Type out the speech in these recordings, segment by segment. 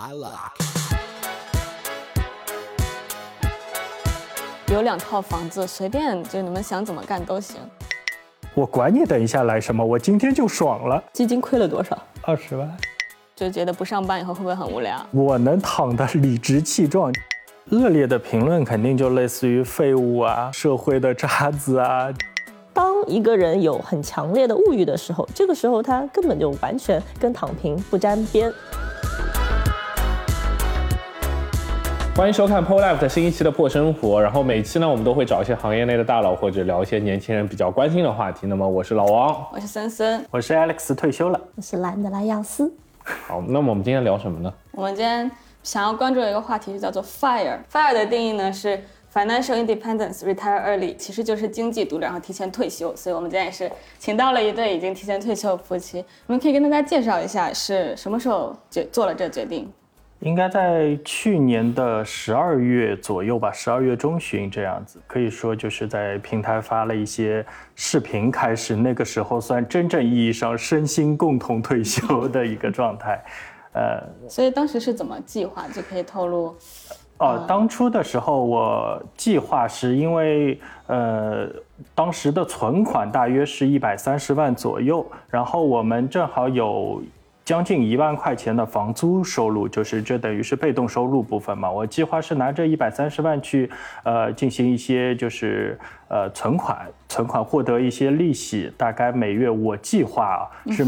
I like. 有两套房子，随便就你们想怎么干都行。我管你等一下来什么，我今天就爽了。基金亏了多少？二十万，就觉得不上班以后会不会很无聊？我能躺得理直气壮。恶劣的评论肯定就类似于废物啊、社会的渣子啊。当一个人有很强烈的物欲的时候，这个时候他根本就完全跟躺平不沾边。欢迎收看 Pole Life 的新一期的破生活。然后每期呢，我们都会找一些行业内的大佬，或者聊一些年轻人比较关心的话题。那么我是老王，我是森森。我是 Alex，退休了。我是懒得来要斯。好，那么我们今天聊什么呢？我们今天想要关注的一个话题是叫做 FIRE。FIRE 的定义呢是 Financial Independence Retire Early，其实就是经济独立，然后提前退休。所以我们今天也是请到了一对已经提前退休的夫妻。我们可以跟大家介绍一下是什么时候决做了这决定？应该在去年的十二月左右吧，十二月中旬这样子，可以说就是在平台发了一些视频开始，那个时候算真正意义上身心共同退休的一个状态，呃，所以当时是怎么计划？就可以透露。哦，当初的时候我计划是因为呃，当时的存款大约是一百三十万左右，然后我们正好有。将近一万块钱的房租收入，就是这等于是被动收入部分嘛。我计划是拿这一百三十万去，呃，进行一些就是呃存款，存款获得一些利息，大概每月我计划是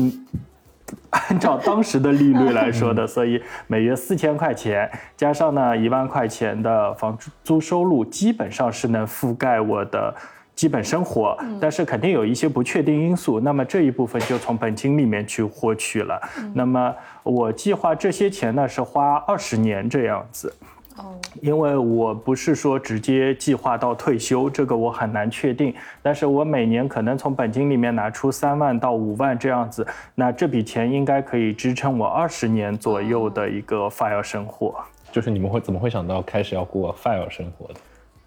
按照当时的利率来说的，所以每月四千块钱，加上呢一万块钱的房租收入，基本上是能覆盖我的。基本生活，但是肯定有一些不确定因素，那么这一部分就从本金里面去获取了。那么我计划这些钱呢是花二十年这样子，哦，因为我不是说直接计划到退休，这个我很难确定。但是我每年可能从本金里面拿出三万到五万这样子，那这笔钱应该可以支撑我二十年左右的一个 fire 生活。就是你们会怎么会想到开始要过 fire 生活的？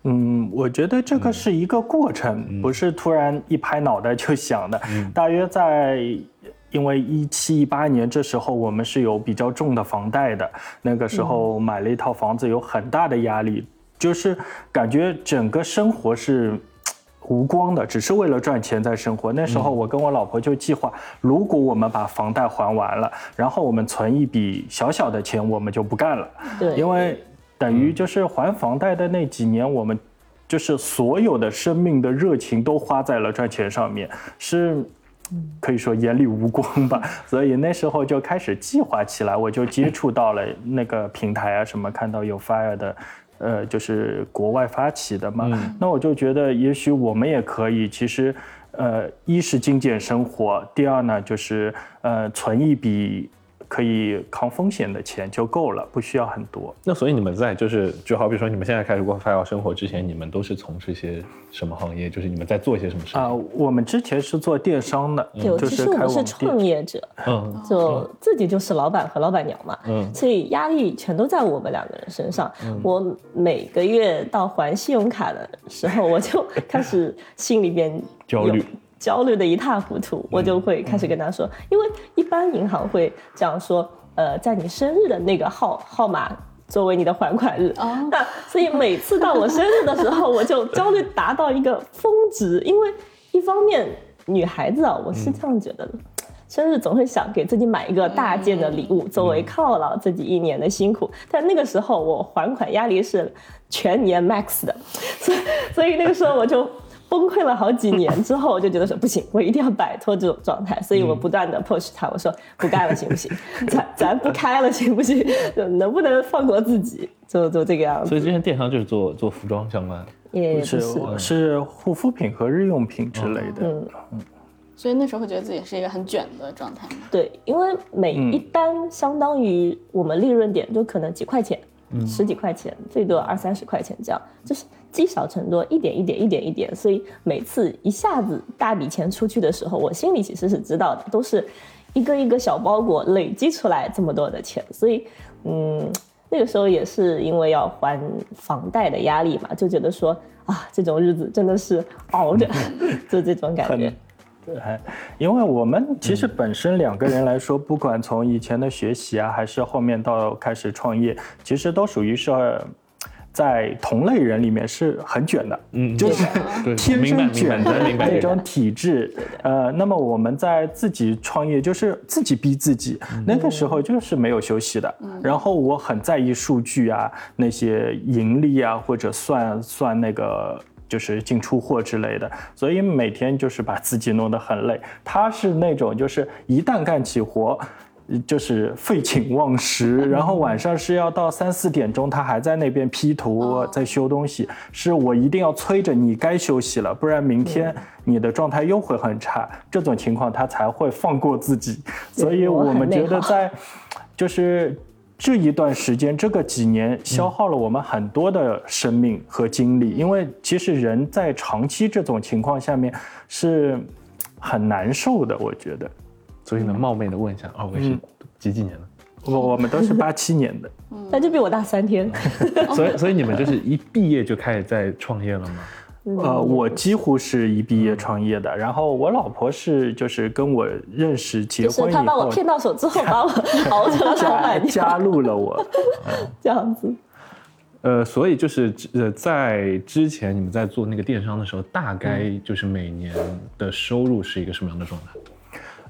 嗯，我觉得这个是一个过程，不是突然一拍脑袋就想的。大约在，因为一七一八年这时候我们是有比较重的房贷的，那个时候买了一套房子，有很大的压力，就是感觉整个生活是无光的，只是为了赚钱在生活。那时候我跟我老婆就计划，如果我们把房贷还完了，然后我们存一笔小小的钱，我们就不干了。对，因为。等于就是还房贷的那几年，我们就是所有的生命的热情都花在了赚钱上面，是可以说眼里无光吧。所以那时候就开始计划起来，我就接 触到了那个平台啊，什么看到有 Fire 的，呃，就是国外发起的嘛。那我就觉得，也许我们也可以。其实，呃，一是精简生活，第二呢，就是呃，存一笔。可以抗风险的钱就够了，不需要很多。那所以你们在就是就好比说你们现在开始过 FIRE 生活之前，你们都是从事些什么行业？就是你们在做些什么事啊？我们之前是做电商的，就其实我们是创业者，嗯，就自己就是老板和老板娘嘛，嗯，所以压力全都在我们两个人身上。我每个月到还信用卡的时候，我就开始心里边焦虑。焦虑的一塌糊涂，我就会开始跟他说，因为一般银行会这样说，呃，在你生日的那个号号码作为你的还款日，那所以每次到我生日的时候，我就焦虑达到一个峰值，因为一方面女孩子啊，我是这样觉得的，生日总会想给自己买一个大件的礼物作为犒劳自己一年的辛苦，但那个时候我还款压力是全年 max 的，所以所以那个时候我就。崩溃了好几年之后，我就觉得说不行，我一定要摆脱这种状态，所以我不断的 push 他，我说不干了行不行？咱咱不开了行不行？能不能放过自己？就就这个样子。所以之前电商就是做做服装相关，也不是是护肤品和日用品之类的。嗯嗯。所以那时候会觉得自己是一个很卷的状态。对，因为每一单相当于我们利润点就可能几块钱，十几块钱，最多二三十块钱这样，就是。积少成多，一点一点，一点一点，所以每次一下子大笔钱出去的时候，我心里其实是知道的，都是一个一个小包裹累积出来这么多的钱，所以，嗯，那个时候也是因为要还房贷的压力嘛，就觉得说啊，这种日子真的是熬着，就这种感觉。对，因为我们其实本身两个人来说，不管从以前的学习啊，还是后面到开始创业，其实都属于是。在同类人里面是很卷的，嗯，就是 天生卷的那种体质。呃，那么我们在自己创业，就是自己逼自己，那个时候就是没有休息的。然后我很在意数据啊，那些盈利啊，或者算算那个就是进出货之类的，所以每天就是把自己弄得很累。他是那种就是一旦干起活。就是废寝忘食，然后晚上是要到三四点钟，他还在那边 P 图，在修东西，是我一定要催着你该休息了，不然明天你的状态又会很差。这种情况他才会放过自己。所以我们觉得在，就是这一段时间，这个几年消耗了我们很多的生命和精力，因为其实人在长期这种情况下面是很难受的，我觉得。所以呢，冒昧的问一下，二位是几几年的？我我们都是八七年的，那就比我大三天。所以所以你们就是一毕业就开始在创业了吗？呃，我几乎是一毕业创业的，然后我老婆是就是跟我认识结婚以后，他把我骗到手之后，把我熬成了老板加入了我，这样子。呃，所以就是呃，在之前你们在做那个电商的时候，大概就是每年的收入是一个什么样的状态？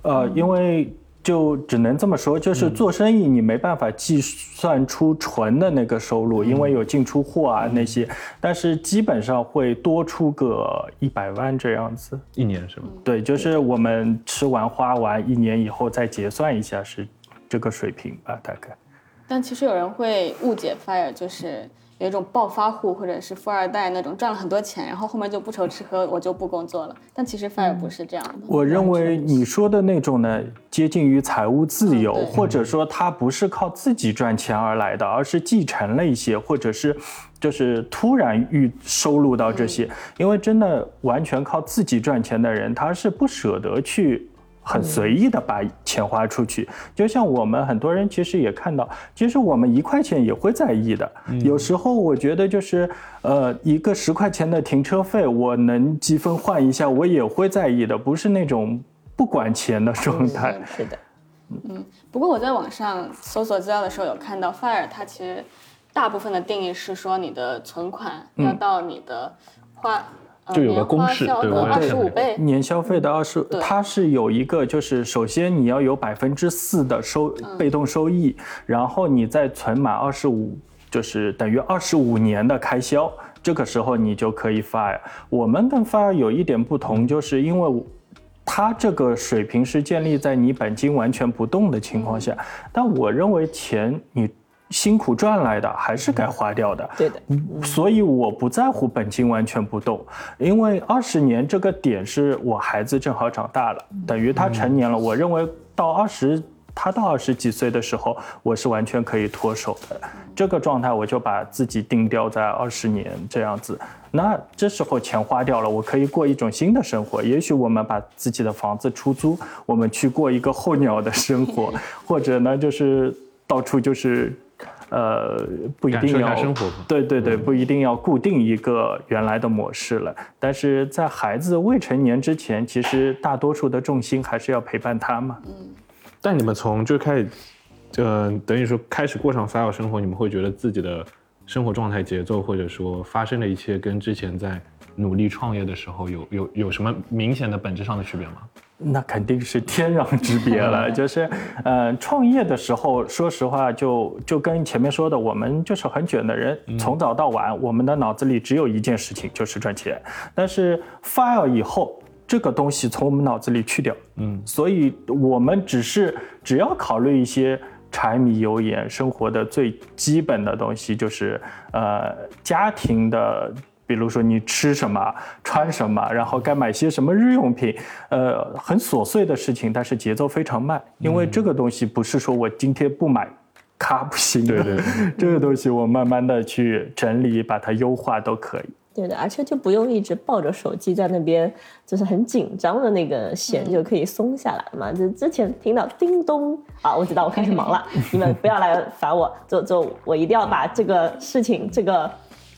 呃，因为就只能这么说，就是做生意你没办法计算出纯的那个收入，因为有进出货啊那些，但是基本上会多出个一百万这样子，一年是吗？对，就是我们吃完花完一年以后再结算一下是这个水平吧，大概。但其实有人会误解 fire 就是。有一种暴发户或者是富二代那种赚了很多钱，然后后面就不愁吃喝，我就不工作了。但其实反而不是这样的。我认为你说的那种呢，接近于财务自由，或者说他不是靠自己赚钱而来的，而是继承了一些，或者是就是突然遇收入到这些。因为真的完全靠自己赚钱的人，他是不舍得去。很随意的把钱花出去，就像我们很多人其实也看到，其实我们一块钱也会在意的。有时候我觉得就是，呃，一个十块钱的停车费，我能积分换一下，我也会在意的，不是那种不管钱的状态。是的，嗯。不过我在网上搜索资料的时候有看到，fire 它其实大部分的定义是说你的存款要到你的花。就有个公式，对二十五倍年消费的二十，它是有一个，就是首先你要有百分之四的收被动收益，然后你再存满二十五，就是等于二十五年的开销，这个时候你就可以 fire。我们跟 fire 有一点不同，就是因为它这个水平是建立在你本金完全不动的情况下，但我认为钱你。辛苦赚来的还是该花掉的，对的。所以我不在乎本金完全不动，因为二十年这个点是我孩子正好长大了，等于他成年了。我认为到二十，他到二十几岁的时候，我是完全可以脱手的。这个状态我就把自己定掉在二十年这样子。那这时候钱花掉了，我可以过一种新的生活。也许我们把自己的房子出租，我们去过一个候鸟的生活，或者呢就是到处就是。呃，不一定要对对对，不一定要固定一个原来的模式了。但是在孩子未成年之前，其实大多数的重心还是要陪伴他嘛。嗯。但你们从就开始，呃，等于说开始过上 file 生活，你们会觉得自己的生活状态、节奏，或者说发生的一切，跟之前在努力创业的时候有有有什么明显的本质上的区别吗？那肯定是天壤之别了，就是，呃，创业的时候，说实话，就就跟前面说的，我们就是很卷的人，从早到晚，我们的脑子里只有一件事情，就是赚钱。但是 fire 以后，这个东西从我们脑子里去掉，嗯，所以我们只是只要考虑一些柴米油盐生活的最基本的东西，就是呃家庭的。比如说你吃什么、穿什么，然后该买些什么日用品，呃，很琐碎的事情，但是节奏非常慢，因为这个东西不是说我今天不买，卡不行的。对对，这个东西我慢慢的去整理，把它优化都可以。对的，而且就不用一直抱着手机在那边，就是很紧张的那个弦就可以松下来嘛。就之前听到叮咚啊，我知道我开始忙了，你们不要来烦我，就就我一定要把这个事情这个。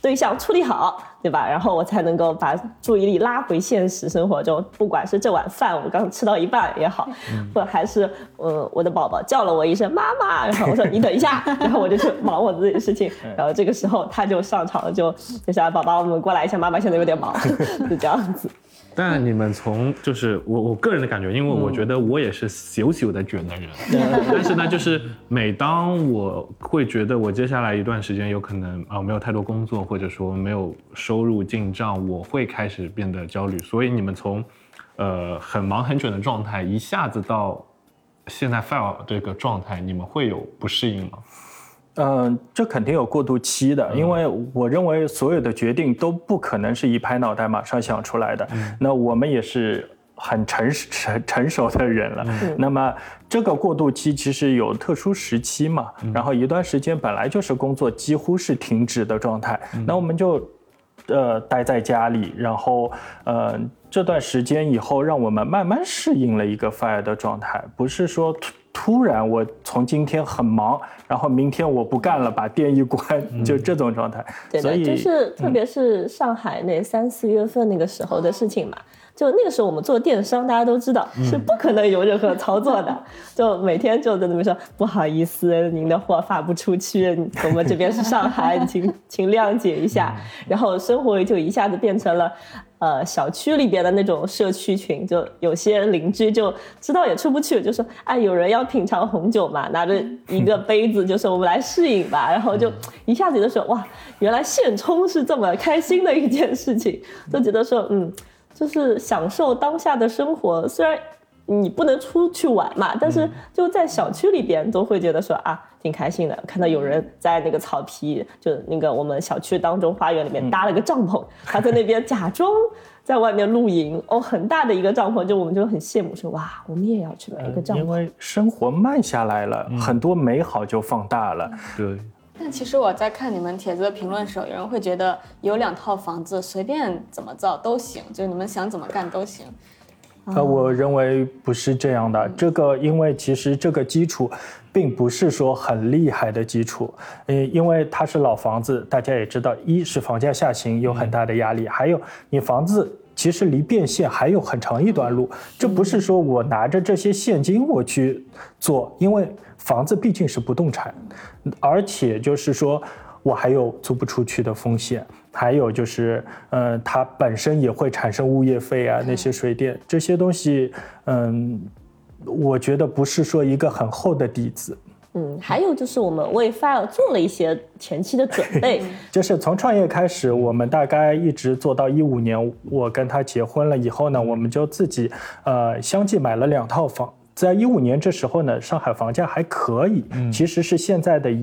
对象处理好，对吧？然后我才能够把注意力拉回现实生活中，不管是这碗饭我刚吃到一半也好，或者还是呃我的宝宝叫了我一声妈妈，然后我说你等一下，然后我就去忙我自己的事情，然后这个时候他就上场了，就就想宝宝我们过来一下，妈妈现在有点忙，就这样子。但你们从就是我我个人的感觉，因为我觉得我也是小小的卷的人，但是呢，就是每当我会觉得我接下来一段时间有可能啊没有太多工作，或者说没有收入进账，我会开始变得焦虑。所以你们从呃很忙很卷的状态一下子到现在 file 这个状态，你们会有不适应吗？嗯，这肯定有过渡期的，因为我认为所有的决定都不可能是一拍脑袋马上想出来的。那我们也是很成 成成熟的人了。那么这个过渡期其实有特殊时期嘛，然后一段时间本来就是工作几乎是停止的状态，那我们就呃待在家里，然后呃这段时间以后，让我们慢慢适应了一个 fire 的状态，不是说。突突然，我从今天很忙，然后明天我不干了，把店一关，就这种状态。对的，就是特别是上海那三四月份那个时候的事情嘛。就那个时候，我们做电商，大家都知道是不可能有任何操作的，就每天就在那边说不好意思，您的货发不出去，我们这边是上海，请 请谅解一下。然后生活就一下子变成了。呃，小区里边的那种社区群，就有些邻居就知道也出不去，就说，哎，有人要品尝红酒嘛，拿着一个杯子，就说我们来试饮吧，然后就一下子就说，哇，原来现冲是这么开心的一件事情，就觉得说，嗯，就是享受当下的生活，虽然。你不能出去玩嘛，但是就在小区里边都会觉得说啊，挺开心的。看到有人在那个草皮，就那个我们小区当中花园里面搭了个帐篷，他在那边假装在外面露营。哦，很大的一个帐篷，就我们就很羡慕，说哇，我们也要去买一个帐篷。因为生活慢下来了，很多美好就放大了。对。但其实我在看你们帖子的评论时候，有人会觉得有两套房子随便怎么造都行，就是你们想怎么干都行。呃，我认为不是这样的。这个，因为其实这个基础，并不是说很厉害的基础。嗯，因为它是老房子，大家也知道，一是房价下行有很大的压力，还有你房子其实离变现还有很长一段路。这不是说我拿着这些现金我去做，因为房子毕竟是不动产，而且就是说。我还有租不出去的风险，还有就是，嗯，它本身也会产生物业费啊，那些水电这些东西，嗯，我觉得不是说一个很厚的底子。嗯，还有就是我们为 Fire 做了一些前期的准备，就是从创业开始，我们大概一直做到一五年，我跟他结婚了以后呢，我们就自己，呃，相继买了两套房。在一五年这时候呢，上海房价还可以，其实是现在的。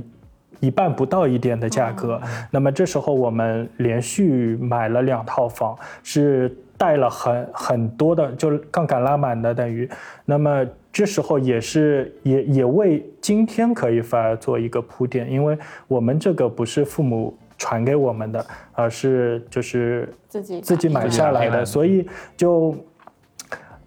一半不到一点的价格，那么这时候我们连续买了两套房，是贷了很很多的，就杠杆拉满的等于。那么这时候也是也也为今天可以反而做一个铺垫，因为我们这个不是父母传给我们的，而是就是自己自己买下来的，所以就。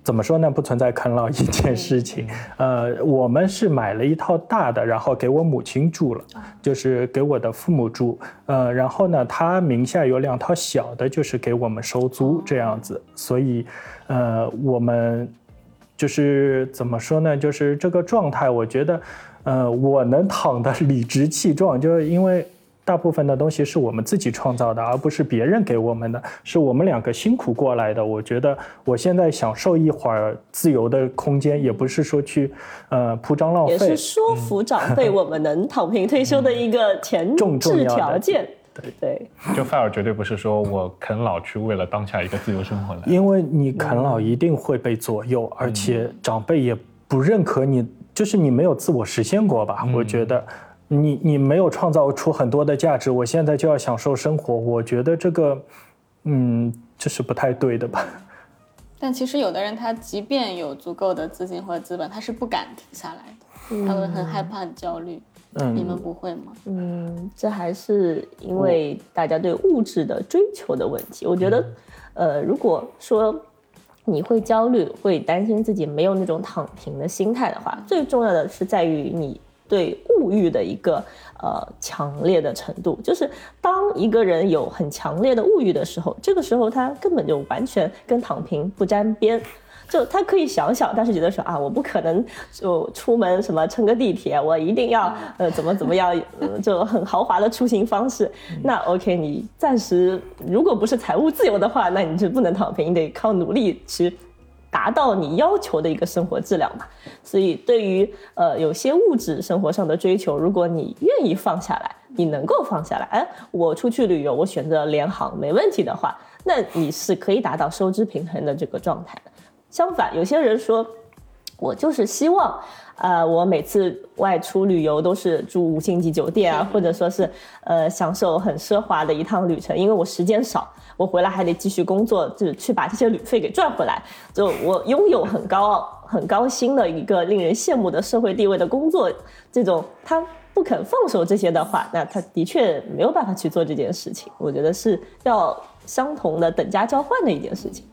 怎么说呢？不存在啃老一件事情。呃，我们是买了一套大的，然后给我母亲住了，就是给我的父母住。呃，然后呢，他名下有两套小的，就是给我们收租这样子。所以，呃，我们就是怎么说呢？就是这个状态，我觉得，呃，我能躺的理直气壮，就是因为。大部分的东西是我们自己创造的，而不是别人给我们的，是我们两个辛苦过来的。我觉得我现在享受一会儿自由的空间，也不是说去，呃，铺张浪费，也是说服长辈我们能躺平退休的一个前置 条件。对对，就范尔绝对不是说我啃老去为了当下一个自由生活来，因为你啃老一定会被左右，而且长辈也不认可你，就是你没有自我实现过吧？我觉得。你你没有创造出很多的价值，我现在就要享受生活，我觉得这个，嗯，这是不太对的吧？但其实有的人他即便有足够的资金或者资本，他是不敢停下来的，他会很害怕、很焦虑。嗯，你们不会吗？嗯，这还是因为大家对物质的追求的问题。我觉得，呃，如果说你会焦虑、会担心自己没有那种躺平的心态的话，最重要的是在于你。对物欲的一个呃强烈的程度。就是当一个人有很强烈的物欲的时候，这个时候他根本就完全跟躺平不沾边。就他可以想想，但是觉得说啊，我不可能就出门什么乘个地铁，我一定要呃怎么怎么样，就很豪华的出行方式。那 OK，你暂时如果不是财务自由的话，那你就不能躺平，你得靠努力去达到你要求的一个生活质量嘛。所以对于呃有些物质生活上的追求，如果你愿意放下来，你能够放下来，哎，我出去旅游，我选择联航没问题的话，那你是可以达到收支平衡的这个状态的。相反，有些人说，我就是希望，呃，我每次外出旅游都是住五星级酒店啊，或者说是，呃，享受很奢华的一趟旅程，因为我时间少，我回来还得继续工作，就去把这些旅费给赚回来。就我拥有很高 很高薪的一个令人羡慕的社会地位的工作，这种他不肯放手这些的话，那他的确没有办法去做这件事情。我觉得是要相同的等价交换的一件事情。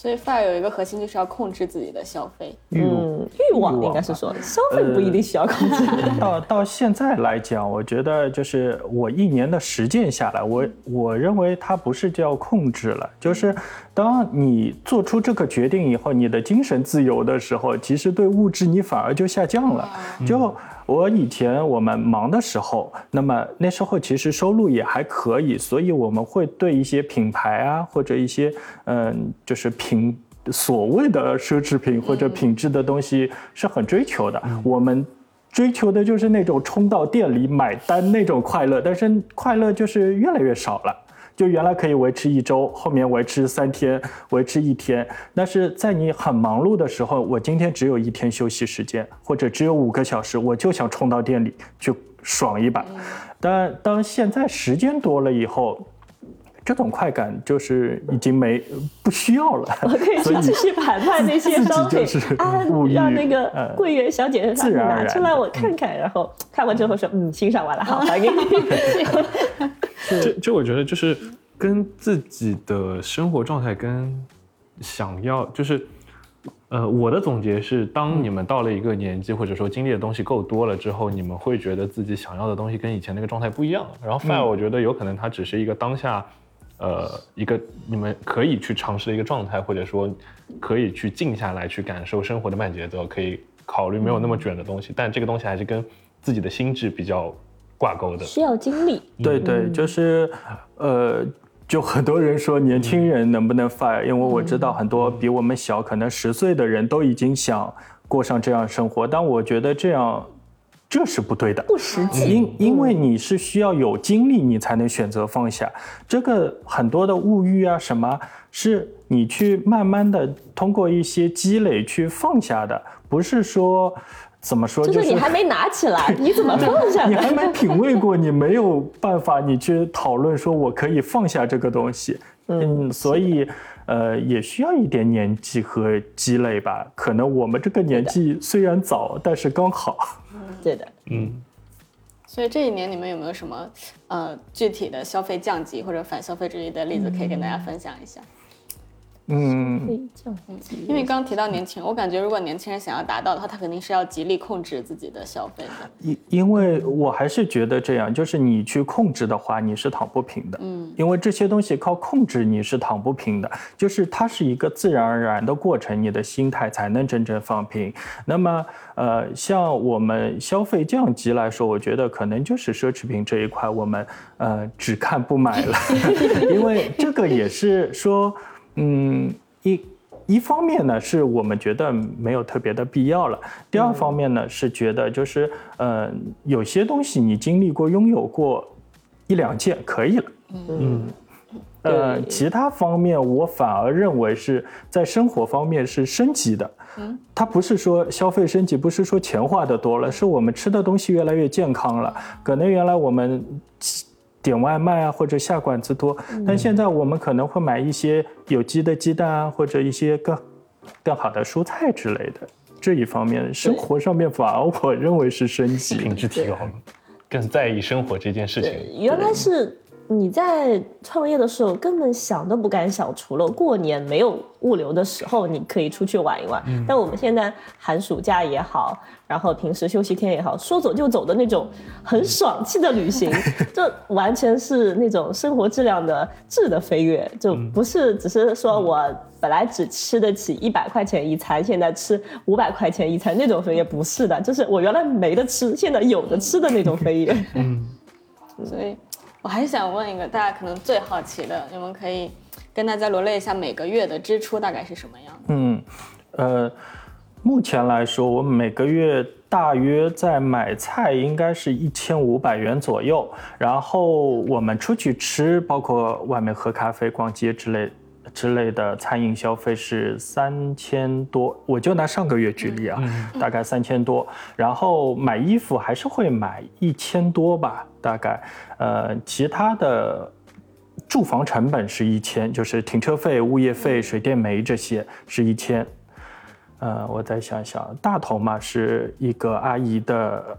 所以，fire 有一个核心就是要控制自己的消费。嗯，欲望应该是说，消费不一定需要控制。到到现在来讲，我觉得就是我一年的实践下来，我我认为它不是叫控制了，就是当你做出这个决定以后，你的精神自由的时候，其实对物质你反而就下降了。就我以前我们忙的时候，那么那时候其实收入也还可以，所以我们会对一些品牌啊，或者一些嗯，就是品所谓的奢侈品或者品质的东西是很追求的。我们追求的就是那种冲到店里买单那种快乐，但是快乐就是越来越少了。就原来可以维持一周，后面维持三天，维持一天。但是在你很忙碌的时候，我今天只有一天休息时间，或者只有五个小时，我就想冲到店里去爽一把。但当现在时间多了以后，这种快感就是已经没不需要了。我可以去继续盘盘那些商品啊，让那个柜员小姐姐拿出来我看看，然后看完之后说嗯，欣赏完了，好还给你。就就我觉得就是跟自己的生活状态跟想要就是，呃，我的总结是，当你们到了一个年纪，或者说经历的东西够多了之后，你们会觉得自己想要的东西跟以前那个状态不一样。然后 fire，我觉得有可能它只是一个当下，呃，一个你们可以去尝试的一个状态，或者说可以去静下来去感受生活的慢节奏，可以考虑没有那么卷的东西，但这个东西还是跟自己的心智比较。挂钩的需要经历，对对，就是，呃，就很多人说年轻人能不能 fire，因为我知道很多比我们小可能十岁的人都已经想过上这样生活，但我觉得这样这是不对的，不实际，因因为你是需要有精力，你才能选择放下这个很多的物欲啊，什么是你去慢慢的通过一些积累去放下的，不是说。怎么说？就是你还没拿起来，你怎么放下？你还没品味过，你没有办法，你去讨论说我可以放下这个东西。嗯，所以呃，也需要一点年纪和积累吧。可能我们这个年纪虽然早，但是刚好。对的，嗯。所以这一年你们有没有什么呃具体的消费降级或者反消费主义的例子可以跟大家分享一下？嗯，因为刚刚提到年轻人，我感觉如果年轻人想要达到的话，他肯定是要极力控制自己的消费的。因因为我还是觉得这样，就是你去控制的话，你是躺不平的。嗯，因为这些东西靠控制你是躺不平的，就是它是一个自然而然的过程，你的心态才能真正放平。那么，呃，像我们消费降级来说，我觉得可能就是奢侈品这一块，我们呃只看不买了，因为这个也是说。嗯，一一方面呢，是我们觉得没有特别的必要了；第二方面呢，是觉得就是，呃，有些东西你经历过、拥有过一两件可以了。嗯，呃，其他方面我反而认为是在生活方面是升级的。嗯，它不是说消费升级，不是说钱花的多了，是我们吃的东西越来越健康了。可能原来我们。点外卖啊，或者下馆子多，但现在我们可能会买一些有机的鸡蛋啊，或者一些更更好的蔬菜之类的。这一方面，生活上面反而我认为是升级，品质提高了，更在意生活这件事情。原来是你在创业的时候根本想都不敢想，除了过年没有物流的时候，你可以出去玩一玩。但我们现在寒暑假也好，然后平时休息天也好，说走就走的那种很爽气的旅行，这完全是那种生活质量的质的飞跃，就不是只是说我本来只吃得起一百块钱一餐，现在吃五百块钱一餐那种飞跃，不是的，就是我原来没得吃，现在有的吃的那种飞跃。嗯，所以。我还想问一个大家可能最好奇的，你们可以跟大家罗列一下每个月的支出大概是什么样嗯，呃，目前来说，我每个月大约在买菜应该是一千五百元左右，然后我们出去吃，包括外面喝咖啡、逛街之类。之类的餐饮消费是三千多，我就拿上个月举例啊，大概三千多。然后买衣服还是会买一千多吧，大概。呃，其他的住房成本是一千，就是停车费、物业费、水电煤这些是一千。呃，我再想想，大头嘛是一个阿姨的。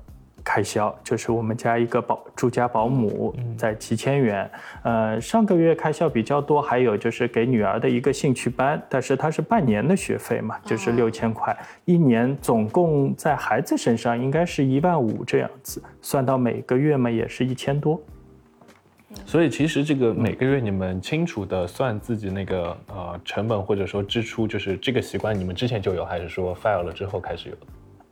开销就是我们家一个保住家保姆在几千元，呃，上个月开销比较多，还有就是给女儿的一个兴趣班，但是它是半年的学费嘛，就是六千块，一年总共在孩子身上应该是一万五这样子，算到每个月嘛也是一千多。所以其实这个每个月你们清楚的算自己那个呃成本或者说支出，就是这个习惯你们之前就有，还是说 file 了之后开始有的？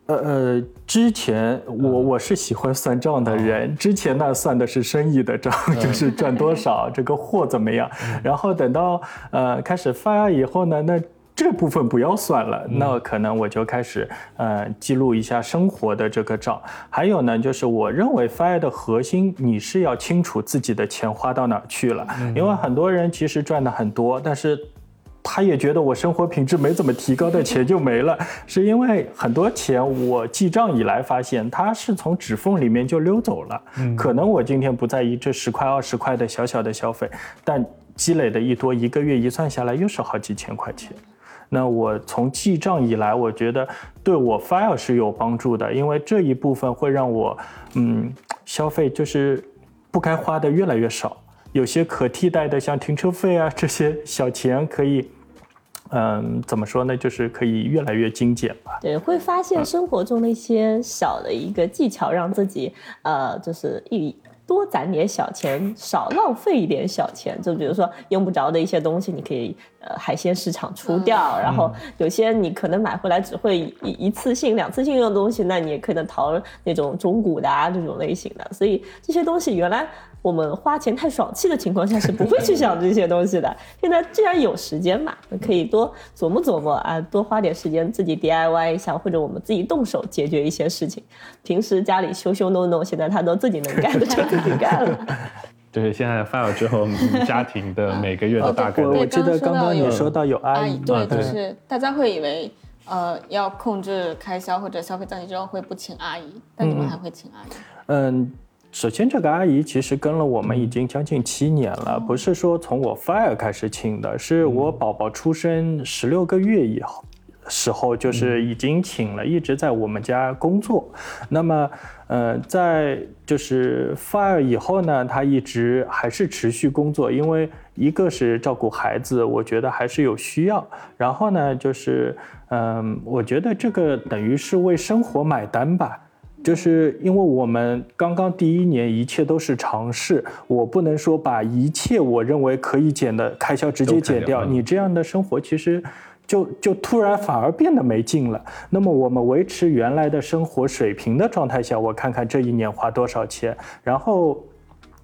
呃呃，之前我我是喜欢算账的人，之前呢算的是生意的账，就是赚多少，这个货怎么样。然后等到呃开始发以后呢，那这部分不要算了，那可能我就开始呃记录一下生活的这个账。还有呢，就是我认为 fire 的核心，你是要清楚自己的钱花到哪去了，因为很多人其实赚的很多，但是。他也觉得我生活品质没怎么提高，的钱就没了，是因为很多钱我记账以来发现，它是从指缝里面就溜走了。嗯可能我今天不在意这十块二十块的小小的消费，但积累的一多，一个月一算下来又是好几千块钱。那我从记账以来，我觉得对我 file 是有帮助的，因为这一部分会让我，嗯，消费就是不该花的越来越少，有些可替代的，像停车费啊这些小钱可以。嗯，怎么说呢？就是可以越来越精简吧。对，会发现生活中的一些小的一个技巧，让自己呃，就是一多攒点小钱，少浪费一点小钱。就比如说用不着的一些东西，你可以呃海鲜市场出掉。然后有些你可能买回来只会一一次性、两次性用的东西，那你也可能淘那种中古的啊这种类型的。所以这些东西原来。我们花钱太爽气的情况下是不会去想这些东西的。现在既然有时间嘛，可以多琢磨琢磨啊，多花点时间自己 DIY 一下，或者我们自己动手解决一些事情。平时家里修修弄弄，现在他都自己能干的就自己干了。就是现在发了之后，家庭的每个月的大概。我记得刚刚你说到有阿姨，对，就是大家会以为呃要控制开销或者消费降级之后会不请阿姨，但你们还会请阿姨？嗯。首先，这个阿姨其实跟了我们已经将近七年了，不是说从我 fire 开始请的，是我宝宝出生十六个月以后时候，就是已经请了，一直在我们家工作。那么，呃，在就是 fire 以后呢，她一直还是持续工作，因为一个是照顾孩子，我觉得还是有需要。然后呢，就是嗯，我觉得这个等于是为生活买单吧。就是因为我们刚刚第一年一切都是尝试，我不能说把一切我认为可以减的开销直接减掉，你这样的生活其实就就突然反而变得没劲了。那么我们维持原来的生活水平的状态下，我看看这一年花多少钱，然后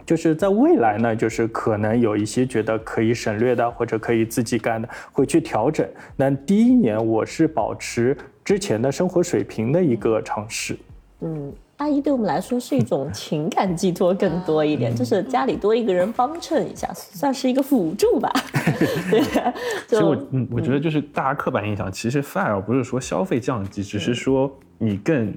就是在未来呢，就是可能有一些觉得可以省略的或者可以自己干的，会去调整。那第一年我是保持之前的生活水平的一个尝试。嗯，阿姨对我们来说是一种情感寄托更多一点，就是家里多一个人帮衬一下，算是一个辅助吧。对，其实我嗯，我觉得就是大家刻板印象，其实 fire 不是说消费降级，只是说你更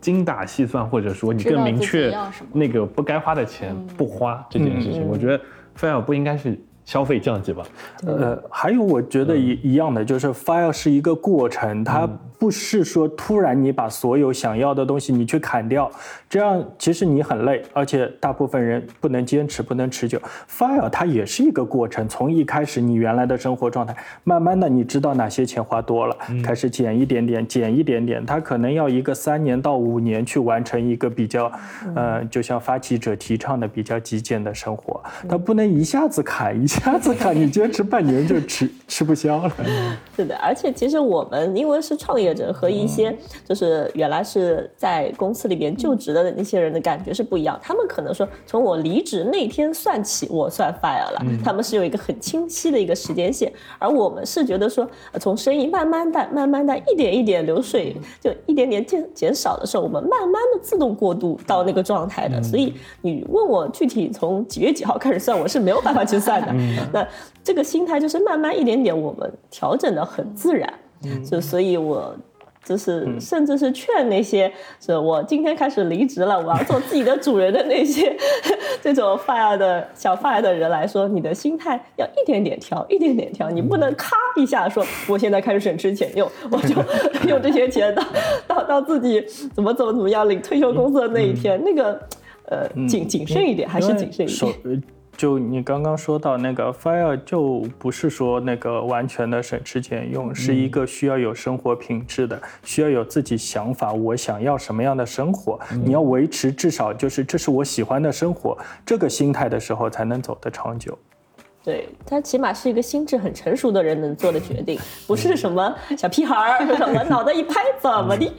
精打细算，或者说你更明确那个不该花的钱不花这件事情。我觉得 fire 不应该是消费降级吧。呃，还有我觉得一一样的，就是 fire 是一个过程，它不是说突然你把所有想要的东西你去砍掉，这样其实你很累，而且大部分人不能坚持，不能持久。fire 它也是一个过程，从一开始你原来的生活状态，慢慢的你知道哪些钱花多了，开始减一点点，减一点点，它可能要一个三年到五年去完成一个比较，呃，就像发起者提倡的比较极简的生活，它不能一下子砍，一下次看，你坚持半年就吃吃不消了。是的，而且其实我们因为是创业者和一些就是原来是在公司里边就职的那些人的感觉是不一样，他们可能说从我离职那天算起，我算 fire 了，他们是有一个很清晰的一个时间线，而我们是觉得说呃从生意慢慢的、慢慢的一点一点流水就一点点减减少的时候，我们慢慢的自动过渡到那个状态的，所以你问我具体从几月几号开始算，我是没有办法去算的。那这个心态就是慢慢一点点我们调整的很自然，就所以我。就是，甚至是劝那些是我今天开始离职了，我要做自己的主人的那些 这种 fire 的小 fire 的人来说，你的心态要一点点调，一点点调，你不能咔一下说我现在开始省吃俭用，我就 用这些钱到到到自己怎么怎么怎么样领退休工资的那一天，那个呃谨谨慎一点，还是谨慎一点。呃就你刚刚说到那个 fire，就不是说那个完全的省吃俭用，是一个需要有生活品质的，需要有自己想法，我想要什么样的生活，你要维持至少就是这是我喜欢的生活，这个心态的时候才能走得长久。对他起码是一个心智很成熟的人能做的决定，不是什么小屁孩儿，什么脑袋一拍怎么的，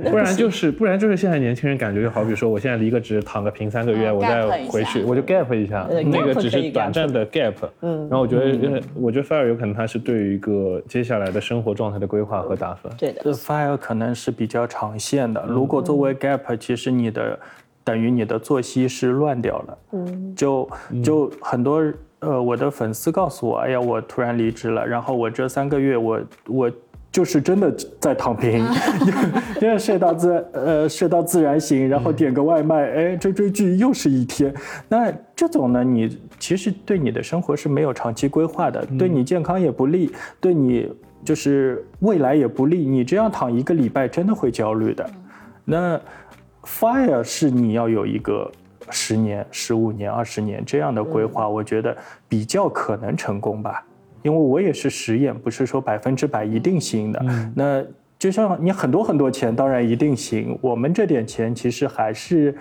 不然就是不然就是现在年轻人感觉就好比说我现在离个职躺个平三个月，嗯我再回去我就 gap 一下，呃那个只是短暂的 gap。嗯，然后我觉得呃我觉得 fire 有可能他是对于一个接下来的生活状态的规划和打算。对的，这 fire 可能是比较长线的，如果作为 gap，其实你的等于你的作息是乱掉了，嗯，就就很多呃我的粉丝告诉我，哎呀，我突然离职了，然后我这三个月我我。就是真的在躺平，因为睡到自呃睡到自然醒，然后点个外卖，哎追追剧又是一天。那这种呢，你其实对你的生活是没有长期规划的，对你健康也不利，对你就是未来也不利。你这样躺一个礼拜，真的会焦虑的。那 fire 是你要有一个十年、十五年、二十年这样的规划，我觉得比较可能成功吧。因为我也是实验，不是说百分之百一定行的。那就像你很多很多钱，当然一定行。我们这点钱其实还是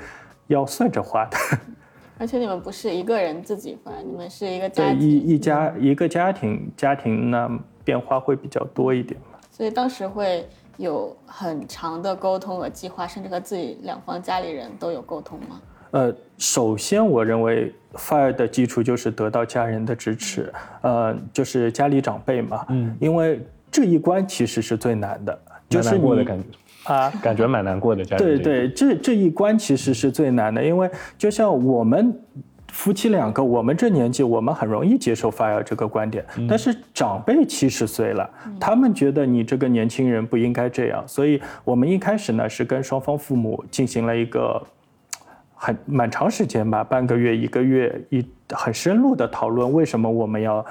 要算着花的。而且你们不是一个人自己花，你们是一个家对，庭，一一家一个家庭，家庭呢变化会比较多一点嘛。所以当时会有很长的沟通和计划，甚至和自己两方家里人都有沟通吗？呃，首先我认为 fire 的基础就是得到家人的支持，呃，就是家里长辈嘛，嗯，因为这一关其实是最难的，就蛮是过的感觉啊，感觉蛮难过的。对对，这这一关其实是最难的，因为就像我们夫妻两个，我们这年纪，我们很容易接受 fire 这个观点，但是长辈七十岁了，他们觉得你这个年轻人不应该这样，所以我们一开始呢是跟双方父母进行了一个。很蛮长时间吧，半个月、一个月，一很深入的讨论为什么我们要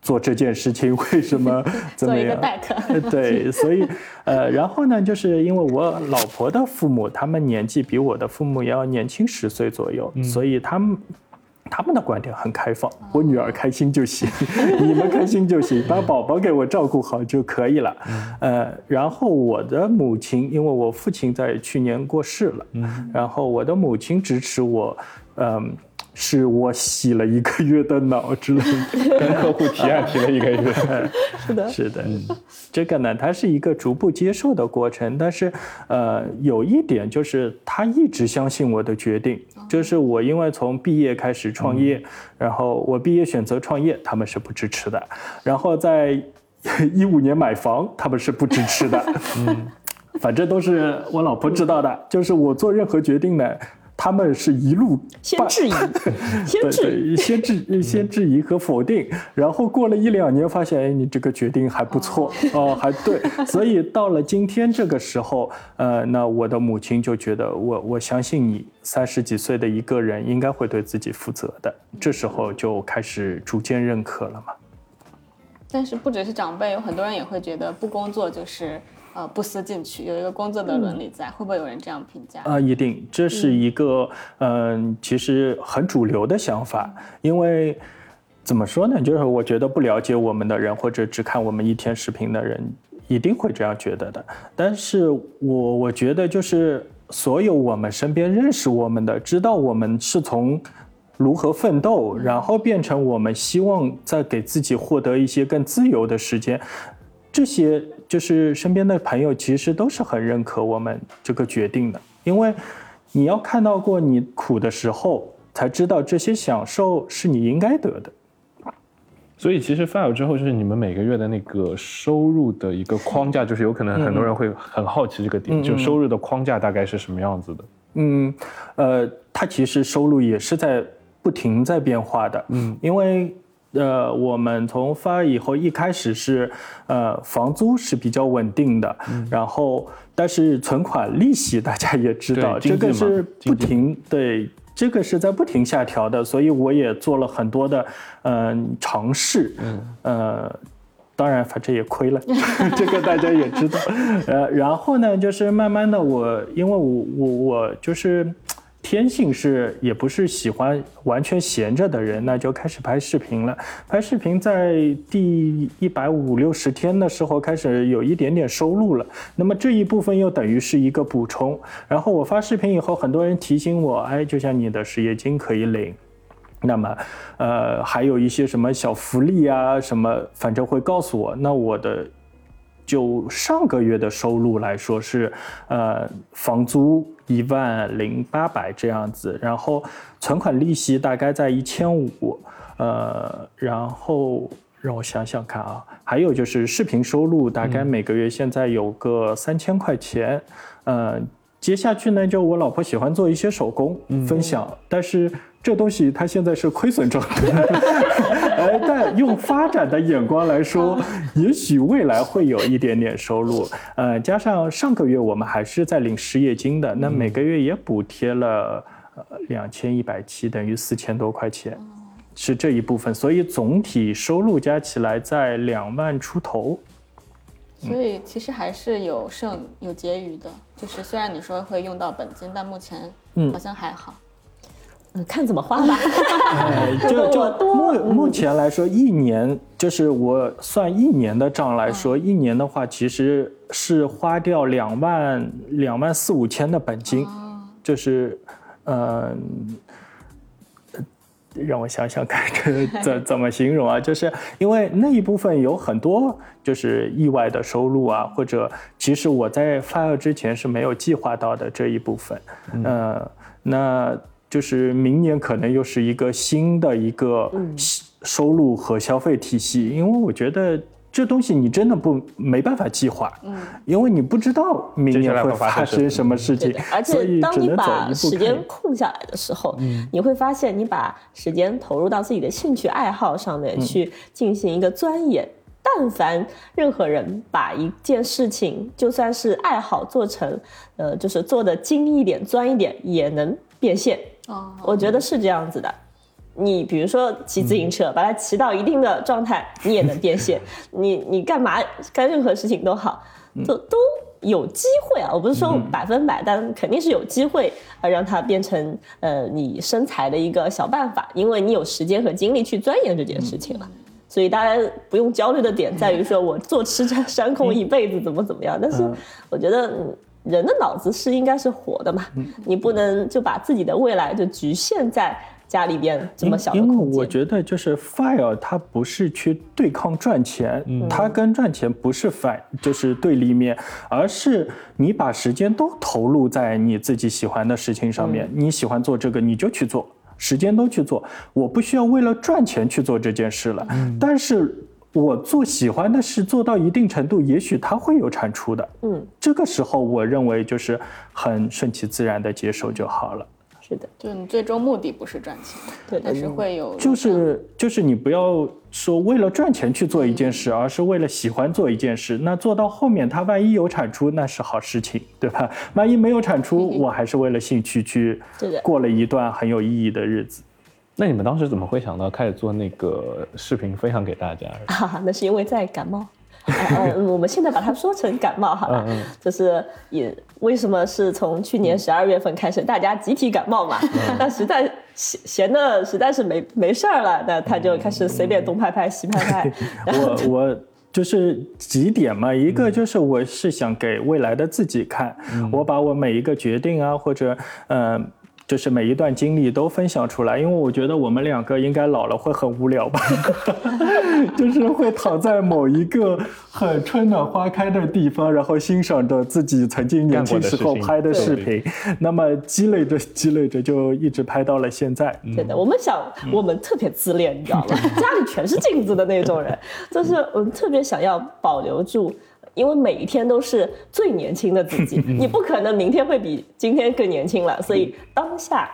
做这件事情，为什么 怎么做一个样？对，所以呃，然后呢，就是因为我老婆的父母，他们年纪比我的父母要年轻十岁左右，所以他们。他们的观点很开放，我女儿开心就行，你们开心就行，把宝宝给我照顾好就可以了。呃，然后我的母亲，因为我父亲在去年过世了，然后我的母亲支持我，嗯、是我洗了一个月的脑之类的。跟客户提案 提了一个月，是的，是的，这个呢，它是一个逐步接受的过程，但是呃，有一点就是他一直相信我的决定，就是我因为从毕业开始创业，然后我毕业选择创业，他们是不支持的，然后在一五年买房，他们是不支持的，嗯，反正都是我老婆知道的，就是我做任何决定呢。他们是一路先质疑，先质疑，先质 先质疑和否定，然后过了一两年，发现哎，你这个决定还不错哦，还对，所以到了今天这个时候，呃，那我的母亲就觉得我我相信你三十几岁的一个人应该会对自己负责的，这时候就开始逐渐认可了嘛。但是不只是长辈，有很多人也会觉得不工作就是呃不思进取，有一个工作的伦理在，会不会有人这样评价？啊，一定，这是一个嗯，其实很主流的想法。因为怎么说呢？就是我觉得不了解我们的人，或者只看我们一天视频的人，一定会这样觉得的。但是我我觉得，就是所有我们身边认识我们的，知道我们是从。如何奋斗，然后变成我们希望再给自己获得一些更自由的时间，这些就是身边的朋友其实都是很认可我们这个决定的，因为你要看到过你苦的时候，才知道这些享受是你应该得的。所以其实 file 之后，就是你们每个月的那个收入的一个框架，就是有可能很多人会很好奇这个点，就收入的框架大概是什么样子的？嗯，呃，它其实收入也是在。不停在变化的，嗯，因为呃，我们从发以后一开始是，呃，房租是比较稳定的，然后但是存款利息大家也知道，这个是不停对，这个是在不停下调的，所以我也做了很多的嗯尝试，嗯，呃，当然反正也亏了，这个大家也知道，呃，然后呢，就是慢慢的我因为我我我就是。天性是也不是喜欢完全闲着的人，那就开始拍视频了。拍视频在第一百五六十天的时候开始有一点点收入了，那么这一部分又等于是一个补充。然后我发视频以后，很多人提醒我，哎，就像你的失业金可以领，那么，呃，还有一些什么小福利啊，什么，反正会告诉我。那我的。就上个月的收入来说是，呃，房租一万零八百这样子，然后存款利息大概在一千五，呃，然后让我想想看啊，还有就是视频收入大概每个月现在有个三千块钱，呃，接下去呢就我老婆喜欢做一些手工分享，但是。这东西它现在是亏损状态，哎，但用发展的眼光来说，也许未来会有一点点收入。呃，加上上个月我们还是在领失业金的，那每个月也补贴了呃两千一百七，等于四千多块钱，是这一部分，所以总体收入加起来在两万出头。所以其实还是有剩有结余的，就是虽然你说会用到本金，但目前好像还好。嗯，看怎么花吧。就就目目前来说，一年就是我算一年的账来说，一年的话其实是花掉两万两万四五千的本金，就是嗯，让我想想看这 怎怎么形容啊？就是因为那一部分有很多就是意外的收入啊，或者其实我在发药之前是没有计划到的这一部分，呃，那。就是明年可能又是一个新的一个收入和消费体系，因为我觉得这东西你真的不没办法计划，嗯，因为你不知道明年会发生什么事情，而且当你把时间空下来的时候，你会发现你把时间投入到自己的兴趣爱好上面去进行一个钻研。但凡任何人把一件事情就算是爱好做成，呃，就是做的精一点、钻一点，也能变现。哦，我觉得是这样子的。你比如说骑自行车，把它骑到一定的状态，你也能变现。你你干嘛干任何事情都好，都都有机会啊！我不是说百分百，但肯定是有机会啊，让它变成呃你身材的一个小办法，因为你有时间和精力去钻研这件事情了。所以大家不用焦虑的点在于说我坐吃山空一辈子怎么怎么样，但是我觉得。人的脑子是应该是活的嘛，你不能就把自己的未来就局限在家里边这么小的空间。因为我觉得就是 fire 它不是去对抗赚钱，它跟赚钱不是反就是对立面，而是你把时间都投入在你自己喜欢的事情上面，你喜欢做这个你就去做，时间都去做，我不需要为了赚钱去做这件事了，但是。我做喜欢的事做到一定程度，也许它会有产出的。嗯，这个时候我认为就是很顺其自然的接受就好了。是是的，就你最终目的不是赚钱，对的但是会有就是就是你不要说为了赚钱去做一件事，而是为了喜欢做一件事。那做到后面，它万一有产出，那是好事情，对吧？万一没有产出，我还是为了兴趣去对的过了一段很有意义的日子。那你们当时怎么会想到开始做那个视频分享给大家？啊，那是因为在感冒。呃，我们现在把它说成感冒好了，就是也为什么是从去年十二月份开始，大家集体感冒嘛？那实在闲闲的实在是没没事儿了，那他就开始随便东拍拍西拍拍。我我就是几点嘛，一个就是我是想给未来的自己看，我把我每一个决定啊，或者嗯。呃就是每一段经历都分享出来，因为我觉得我们两个应该老了会很无聊吧，就是会躺在某一个很春暖花开的地方，然后欣赏着自己曾经年轻时候拍的视频，那么积累着积累着就一直拍到了现在。对的，我们想我们特别自恋，你知道吗？家里全是镜子的那种人，就是我们特别想要保留住。因为每一天都是最年轻的自己，你不可能明天会比今天更年轻了，所以当下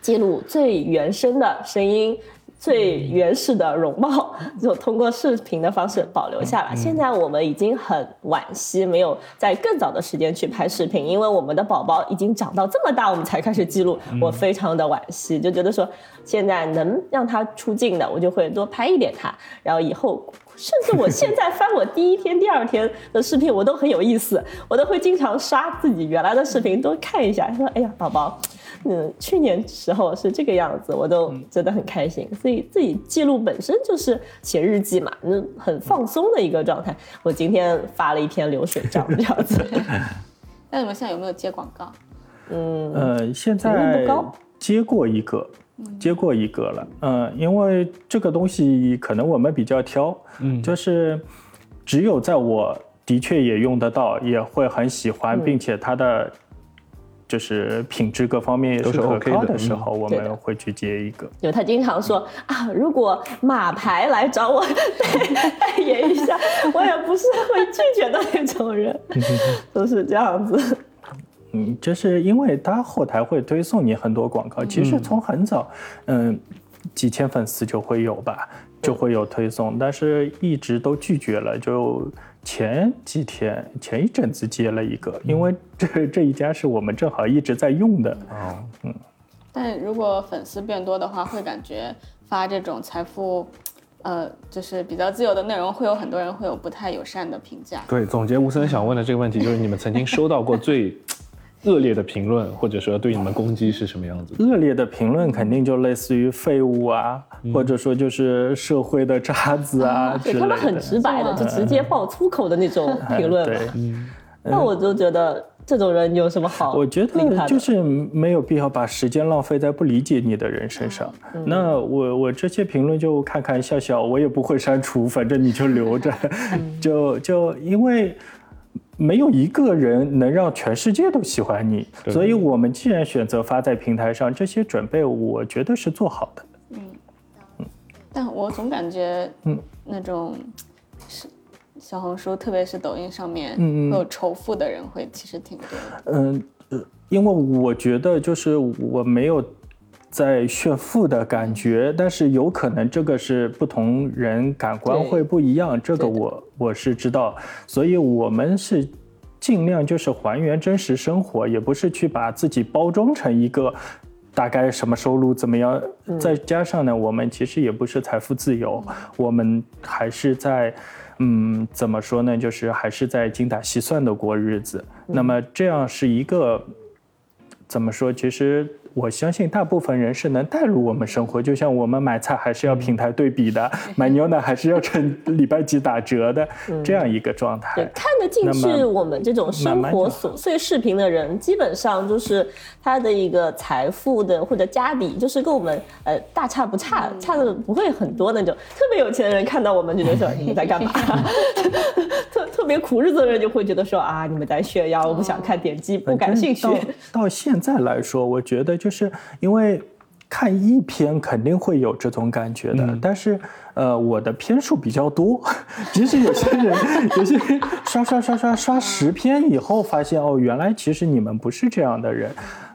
记录最原生的声音。最原始的容貌，就通过视频的方式保留下来。现在我们已经很惋惜，没有在更早的时间去拍视频，因为我们的宝宝已经长到这么大，我们才开始记录。我非常的惋惜，就觉得说现在能让他出镜的，我就会多拍一点他。然后以后，甚至我现在翻我第一天、第二天的视频，我都很有意思，我都会经常刷自己原来的视频，多看一下，说哎呀，宝宝。嗯，去年时候是这个样子，我都觉得很开心。所以自己记录本身就是写日记嘛，那，很放松的一个状态。我今天发了一篇流水账这样子。那你们现在有没有接广告？嗯，呃，现在接过一个，接过一个了。嗯，因为这个东西可能我们比较挑，嗯，就是只有在我的确也用得到，也会很喜欢，并且它的。就是品质各方面也是 OK 的时候，我们会去接一个。因为他经常说啊，如果马牌来找我代代言一下，我也不是会拒绝的那种人，都是这样子。嗯，就是因为他后台会推送你很多广告，其实从很早，嗯，几千粉丝就会有吧，就会有推送，但是一直都拒绝了，就。前几天前一阵子接了一个，因为这这一家是我们正好一直在用的。哦，嗯。但如果粉丝变多的话，会感觉发这种财富，呃，就是比较自由的内容，会有很多人会有不太友善的评价。对，总结吴森想问的这个问题，就是你们曾经收到过最。恶劣的评论，或者说对你们攻击是什么样子？恶劣的评论肯定就类似于废物啊，或者说就是社会的渣子啊之类的。他们很直白的，就直接爆粗口的那种 评论嘛。那我就觉得这种人有什么好？我觉得就是没有必要把时间浪费在不理解你的人身上。那我我这些评论就看看笑笑，我也不会删除，反正你就留着。就就因为。没有一个人能让全世界都喜欢你，所以我们既然选择发在平台上，这些准备我觉得是做好的。嗯嗯，但我总感觉，嗯，那种是小红书，特别是抖音上面，嗯会有仇富的人会其实挺多的。嗯呃，因为我觉得就是我没有。在炫富的感觉，但是有可能这个是不同人感官会不一样，这个我我是知道，所以我们是尽量就是还原真实生活，也不是去把自己包装成一个大概什么收入怎么样，再加上呢，我们其实也不是财富自由，我们还是在，嗯，怎么说呢，就是还是在精打细算的过日子，那么这样是一个怎么说，其实。我相信大部分人是能带入我们生活，就像我们买菜还是要平台对比的，买牛奶还是要趁礼拜几打折的这样一个状态。对，看得进去我们这种生活琐碎视频的人，基本上就是他的一个财富的或者家底，就是跟我们呃大差不差，差的不会很多那种。特别有钱的人看到我们就觉得说 你们在干嘛？特特别苦日子的人就会觉得说啊你们在炫耀，我不想看，点击不感兴趣。到现在来说，我觉得。就是因为看一篇肯定会有这种感觉的，但是呃，我的篇数比较多。其实有些人，有些人刷刷刷刷刷十篇以后，发现哦，原来其实你们不是这样的人。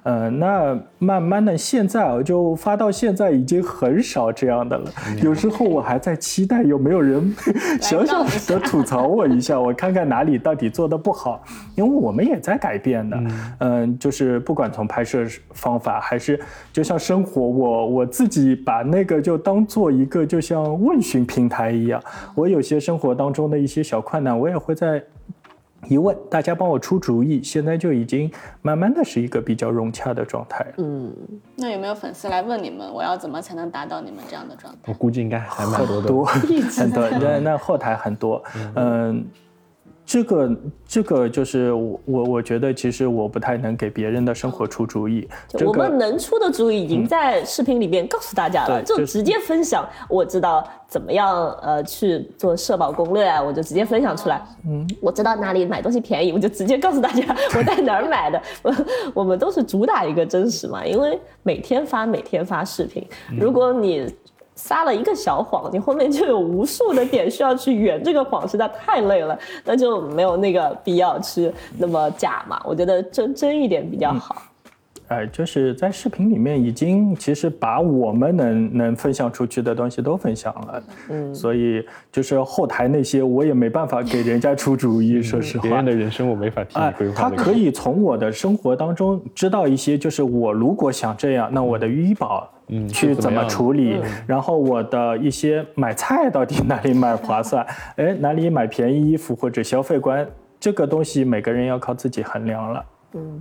呃，那慢慢的，现在啊，就发到现在已经很少这样的了。有时候我还在期待有没有人小小的吐槽我一下，我看看哪里到底做的不好，因为我们也在改变的。嗯，就是不管从拍摄方法，还是就像生活，我我自己把那个就当做一个就像问询平台一样，我有些生活当中的一些小困难，我也会在。一问，大家帮我出主意，现在就已经慢慢的是一个比较融洽的状态。嗯，那有没有粉丝来问你们，我要怎么才能达到你们这样的状态？我估计应该还蛮多的，很多，那那后台很多，嗯。这个这个就是我我我觉得其实我不太能给别人的生活出主意。我们能出的主意已经在视频里面告诉大家了，就直接分享。我知道怎么样呃去做社保攻略啊，我就直接分享出来。嗯，我知道哪里买东西便宜，我就直接告诉大家 我在哪儿买的。我我们都是主打一个真实嘛，因为每天发每天发视频，如果你。撒了一个小谎，你后面就有无数的点需要去圆这个谎，实在太累了，那就没有那个必要去那么假嘛。我觉得真真一点比较好。哎，就是在视频里面已经其实把我们能能分享出去的东西都分享了，嗯，所以就是后台那些我也没办法给人家出主意，说实话。别人的人生我没法替你规划。他可以从我的生活当中知道一些，就是我如果想这样，那我的医保嗯去怎么处理，然后我的一些买菜到底 哪里买划算，哎哪里买便宜衣服或者消费观，这个东西每个人要靠自己衡量了，嗯。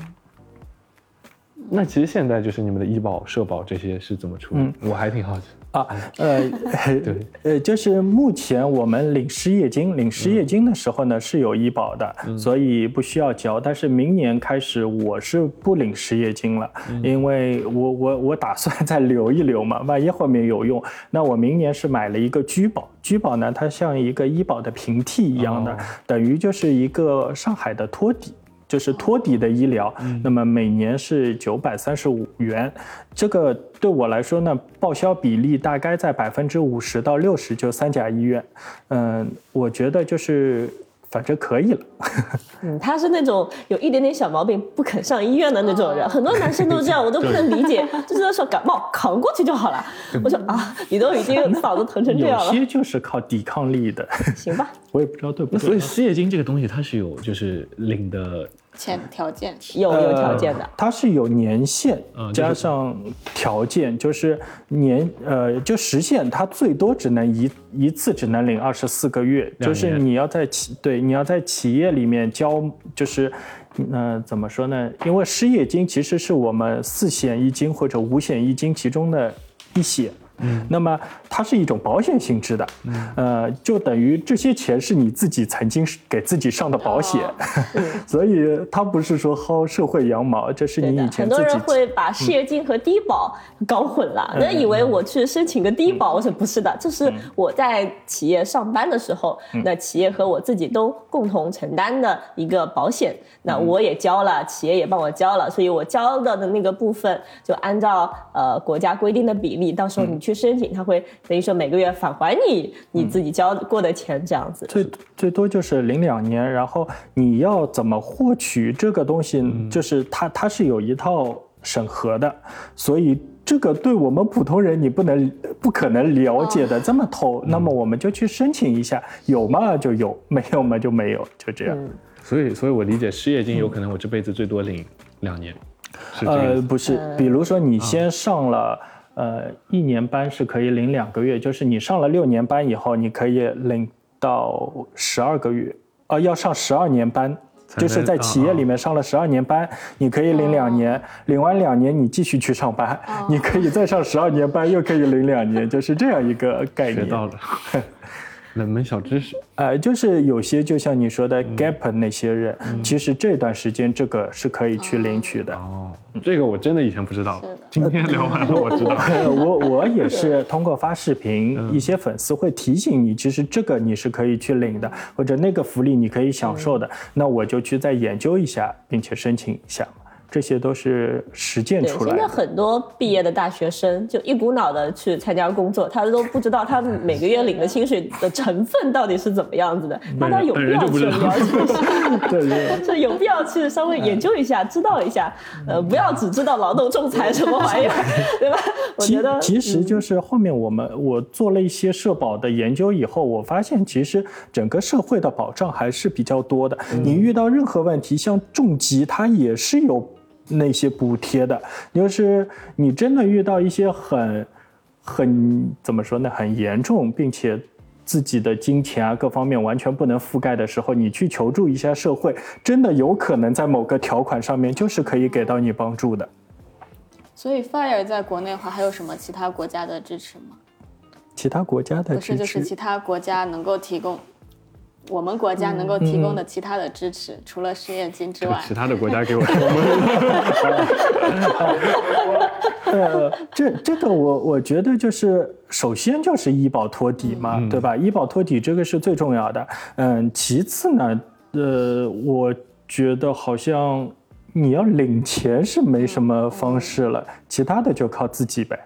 那其实现在就是你们的医保、社保这些是怎么处理？我还挺好奇啊。呃，对，呃，就是目前我们领失业金，领失业金的时候呢是有医保的，所以不需要交。但是明年开始我是不领失业金了，因为我我我打算再留一留嘛，万一后面有用。那我明年是买了一个居保，居保呢它像一个医保的平替一样的，等于就是一个上海的托底。就是托底的医疗，那么每年是九百三十五元，这个对我来说呢，报销比例大概在百分之五十到六十，就三甲医院，嗯，我觉得就是。反正可以了。嗯，他是那种有一点点小毛病不肯上医院的那种人，很多男生都这样，我都不能 理解。就是说感冒扛过去就好了。我说啊，你都已经嗓子疼成这样了。有些就是靠抵抗力的。行吧。我也不知道对不对。所以失业金这个东西，它是有就是领的。前条件有有条件的，它是有年限加上条件，就是年呃就实现它最多只能一一次只能领二十四个月，就是你要在企对你要在企业里面交，就是呃怎么说呢？因为失业金其实是我们四险一金或者五险一金其中的一险。嗯，那么它是一种保险性质的，嗯。呃，就等于这些钱是你自己曾经给自己上的保险，所以它不是说薅社会羊毛，这是你以前很多人会把失业金和低保搞混了，那以为我去申请个低保，我说不是的，这是我在企业上班的时候，那企业和我自己都共同承担的一个保险，那我也交了，企业也帮我交了，所以我交的的那个部分就按照呃国家规定的比例，到时候你去。去申请，他会等于说每个月返还你你自己交过的钱，这样子。最最多就是领两年，然后你要怎么获取这个东西，就是它它是有一套审核的，所以这个对我们普通人你不能不可能了解的这么透。那么我们就去申请一下，有嘛就有，没有嘛就没有，就这样。所以，所以我理解失业金有可能我这辈子最多领两年。呃，不是，比如说你先上了。呃，一年班是可以领两个月，就是你上了六年班以后，你可以领到十二个月。呃，要上十二年班，就是在企业里面上了十二年班，你可以领两年，领完两年你继续去上班，你可以再上十二年班，又可以领两年，就是这样一个概念。学到了。冷门小知识，呃，就是有些就像你说的 gap 那些人，其实这段时间这个是可以去领取的。哦，这个我真的以前不知道，今天聊完了我知道。我我也是通过发视频，一些粉丝会提醒你，其实这个你是可以去领的，或者那个福利你可以享受的，那我就去再研究一下，并且申请一下。这些都是实践对，现在出来的。很多毕业的大学生就一股脑的去参加工作，他都不知道他每个月领的薪水的成分到底是怎么样子的，那他有必要去了解一下，对对，是有必要去稍微研究一下，知道一下，呃，不要只知道劳动仲裁什么玩意儿，对吧？我其觉得其实就是后面我们我做了一些社保的研究以后，我发现其实整个社会的保障还是比较多的。你遇到任何问题，像重疾，它也是有那些补贴的。就是你真的遇到一些很很怎么说呢，很严重，并且。自己的金钱啊，各方面完全不能覆盖的时候，你去求助一下社会，真的有可能在某个条款上面就是可以给到你帮助的。所以 Fire 在国内的话，还有什么其他国家的支持吗？其他国家的不是，支持就是其他国家能够提供，我们国家能够提供的其他的支持，除了失业金之外，其他的国家给我说，呃，这这个我我觉得就是，首先就是医保托底嘛，对吧？医保托底这个是最重要的。嗯，其次呢，呃，我觉得好像你要领钱是没什么方式了，其他的就靠自己呗。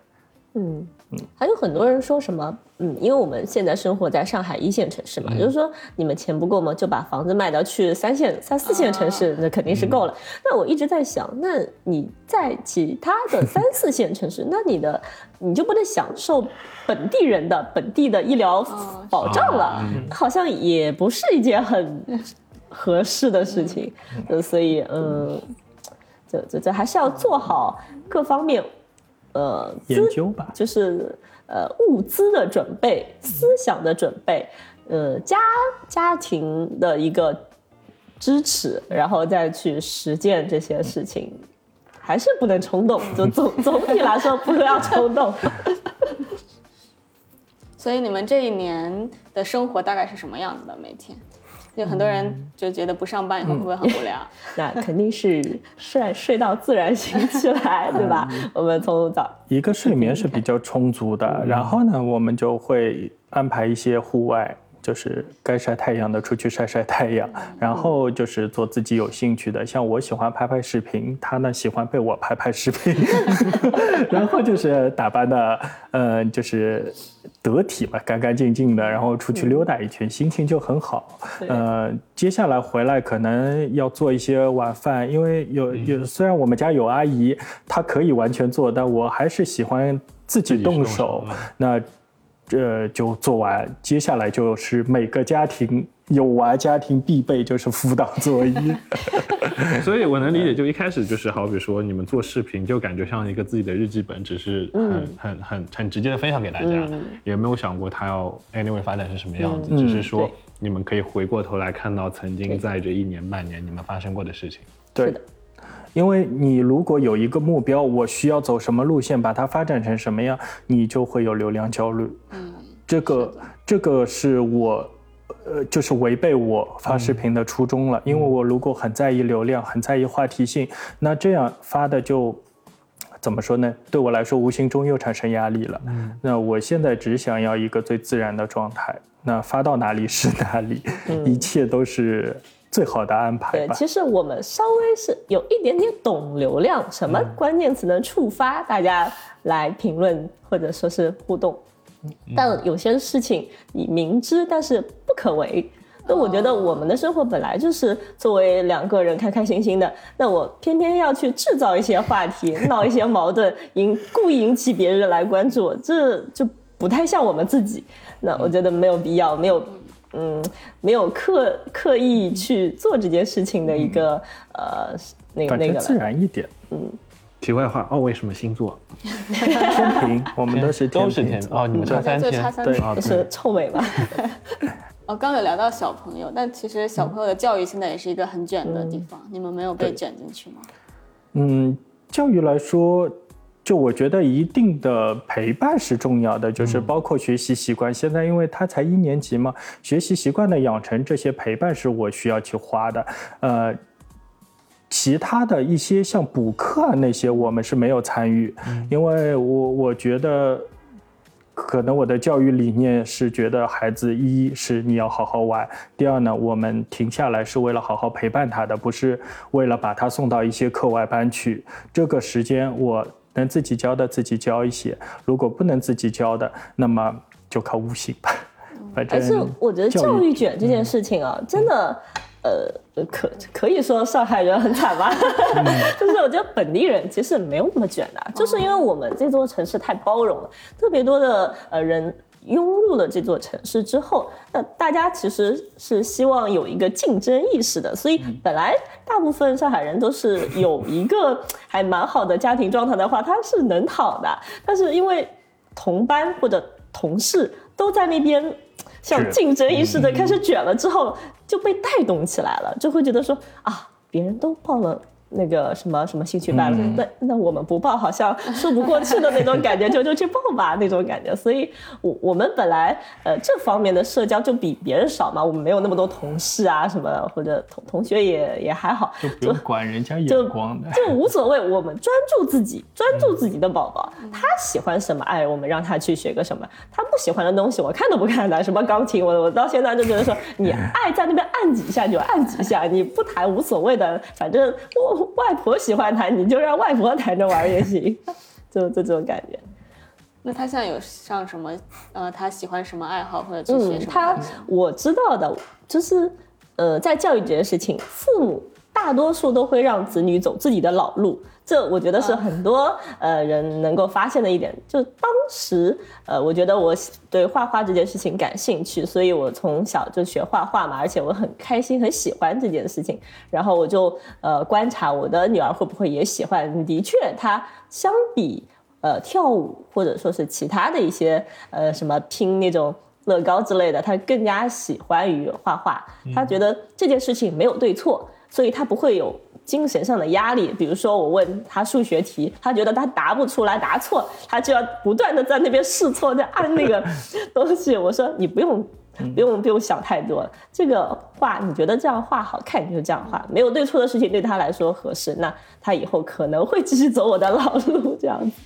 嗯，还有很多人说什么，嗯，因为我们现在生活在上海一线城市嘛，就是说你们钱不够嘛，就把房子卖到去三线、三四线城市，那肯定是够了。那我一直在想，那你在其他的三 四线城市，那你的你就不能享受本地人的本地的医疗保障了，好像也不是一件很 合适的事情。呃，所以，嗯，这这这还是要做好各方面。呃，研究吧，就是呃物资的准备、思想的准备，呃家家庭的一个支持，然后再去实践这些事情，还是不能冲动。就总 总体来说，不要冲动。所以你们这一年的生活大概是什么样子的？每天，就很多人就觉得不上班以后会不会很无聊？那肯定是睡睡到自然醒起来，对吧？我们从早一个睡眠是比较充足的，然后呢，我们就会安排一些户外，就是该晒太阳的出去晒晒太阳，然后就是做自己有兴趣的，像我喜欢拍拍视频，他呢喜欢被我拍拍视频 然后就是打扮的，呃，就是得体嘛，干干净净的，然后出去溜达一圈，心情就很好。呃，接下来回来可能要做一些晚饭，因为有有虽然我们家有阿姨，她可以完全做，但我还是喜欢自己动手。那这就做完，接下来就是每个家庭有娃家庭必备就是辅导作业。所以我能理解，就一开始就是好比说你们做视频，就感觉像一个自己的日记本，只是很、很很很直接的分享给大家，也没有想过它要 anyway 发展是什么样子，只是说你们可以回过头来看到曾经在这一年半年你们发生过的事情。对。是的，因为你如果有一个目标，我需要走什么路线，把它发展成什么样，你就会有流量焦虑。嗯，这个这个是我。呃，就是违背我发视频的初衷了，因为我如果很在意流量，很在意话题性，那这样发的就怎么说呢？对我来说，无形中又产生压力了。嗯，那我现在只想要一个最自然的状态，那发到哪里是哪里，一切都是最好的安排对，其实我们稍微是有一点点懂流量，什么关键词能触发大家来评论或者说是互动。但有些事情你明知但是不可为。那我觉得我们的生活本来就是作为两个人开开心心的，那我偏偏要去制造一些话题，闹一些矛盾，引故意引起别人来关注，这就不太像我们自己。那我觉得没有必要，没有嗯，没有刻刻意去做这件事情的一个、呃那个那个自。然一点。嗯题外话，哦，为什么星座？天平，我们都是都是天平天哦，你们差三天就差，三对天。啊，是臭美吧？哦，刚有聊到小朋友，但其实小朋友的教育现在也是一个很卷的地方，你们没有被卷进去吗？嗯，教育来说，就我觉得一定的陪伴是重要的，就是包括学习习惯。现在因为他才一年级嘛，学习习惯的养成，这些陪伴是我需要去花的。呃，其他的一些像补课啊那些，我们是没有参与，因为我我觉得。可能我的教育理念是觉得孩子一是你要好好玩，第二呢，我们停下来是为了好好陪伴他的，不是为了把他送到一些课外班去。这个时间我能自己教的自己教一些，如果不能自己教的，那么就靠悟性吧。反正而且我觉得教育卷这件事情啊，真的。呃，可可以说上海人很惨吧，就是我觉得本地人其实没有那么卷的，就是因为我们这座城市太包容了，特别多的呃人涌入了这座城市之后，那大家其实是希望有一个竞争意识的，所以本来大部分上海人都是有一个还蛮好的家庭状态的话，他是能躺的，但是因为同班或者同事都在那边。像竞争意识的开始卷了之后，就被带动起来了，就会觉得说啊，别人都报了。那个什么什么兴趣班，那那我们不报好像说不过去的那种感觉，就就去报吧那种感觉。所以，我我们本来呃这方面的社交就比别人少嘛，我们没有那么多同事啊什么，或者同同学也也还好，就不用管人家眼光的，就无所谓。我们专注自己，专注自己的宝宝，他喜欢什么，哎，我们让他去学个什么。他不喜欢的东西，我看都不看的，什么钢琴，我我到现在就觉得说，你爱在那边按几下就按几下，你不弹无所谓的，反正我。外婆喜欢弹，你就让外婆弹着玩也行，就这种感觉。那他现在有上什么？呃，他喜欢什么爱好或者去学什么？他我知道的，就是呃，在教育这件事情，父母大多数都会让子女走自己的老路。这我觉得是很多呃人能够发现的一点。就当时呃，我觉得我对画画这件事情感兴趣，所以我从小就学画画嘛，而且我很开心，很喜欢这件事情。然后我就呃观察我的女儿会不会也喜欢。的确，她相比呃跳舞或者说是其他的一些呃什么拼那种乐高之类的，她更加喜欢于画画。她觉得这件事情没有对错，所以她不会有。精神上的压力，比如说我问他数学题，他觉得他答不出来，答错，他就要不断的在那边试错，在按那个东西。我说你不用，不用，不用想太多。这个画你觉得这样画好看，你就这样画，没有对错的事情，对他来说合适，那他以后可能会继续走我的老路，这样子。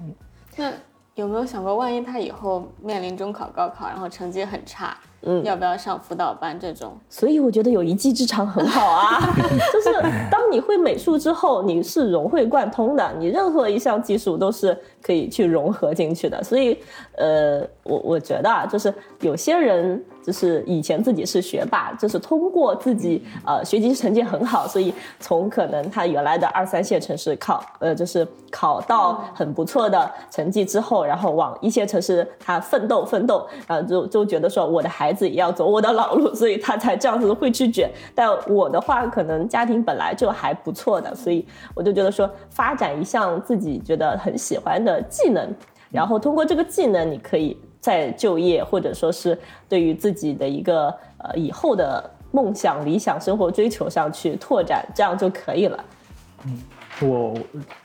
嗯，那有没有想过，万一他以后面临中考、高考，然后成绩很差？嗯，要不要上辅导班这种？所以我觉得有一技之长很好啊，就是当你会美术之后，你是融会贯通的，你任何一项技术都是可以去融合进去的。所以，呃，我我觉得啊，就是有些人。就是以前自己是学霸，就是通过自己呃学习成绩很好，所以从可能他原来的二三线城市考呃就是考到很不错的成绩之后，然后往一线城市他奋斗奋斗，然后就就觉得说我的孩子也要走我的老路，所以他才这样子会去卷。但我的话，可能家庭本来就还不错的，所以我就觉得说发展一项自己觉得很喜欢的技能，然后通过这个技能，你可以。在就业或者说是对于自己的一个呃以后的梦想、理想生活追求上去拓展，这样就可以了。嗯，我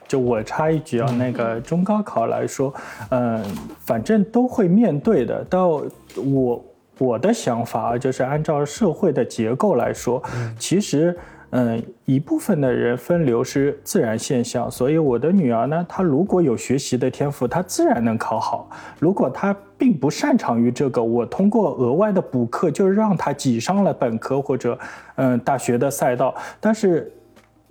就我插一句啊，那个中高考来说，嗯，反正都会面对的。到我我的想法就是按照社会的结构来说，其实。嗯，一部分的人分流是自然现象，所以我的女儿呢，她如果有学习的天赋，她自然能考好。如果她并不擅长于这个，我通过额外的补课，就让她挤上了本科或者嗯大学的赛道。但是，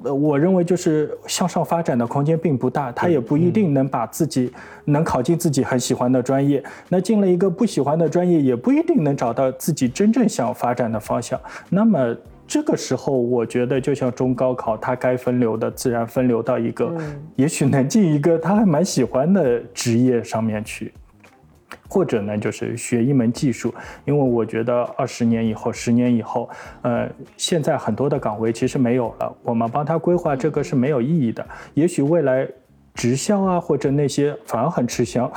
呃，我认为就是向上发展的空间并不大，她也不一定能把自己能考进自己很喜欢的专业。那进了一个不喜欢的专业，也不一定能找到自己真正想发展的方向。那么。这个时候，我觉得就像中高考，他该分流的自然分流到一个，也许能进一个他还蛮喜欢的职业上面去，或者呢，就是学一门技术。因为我觉得二十年以后、十年以后，呃，现在很多的岗位其实没有了，我们帮他规划这个是没有意义的。也许未来直销啊，或者那些反而很吃香。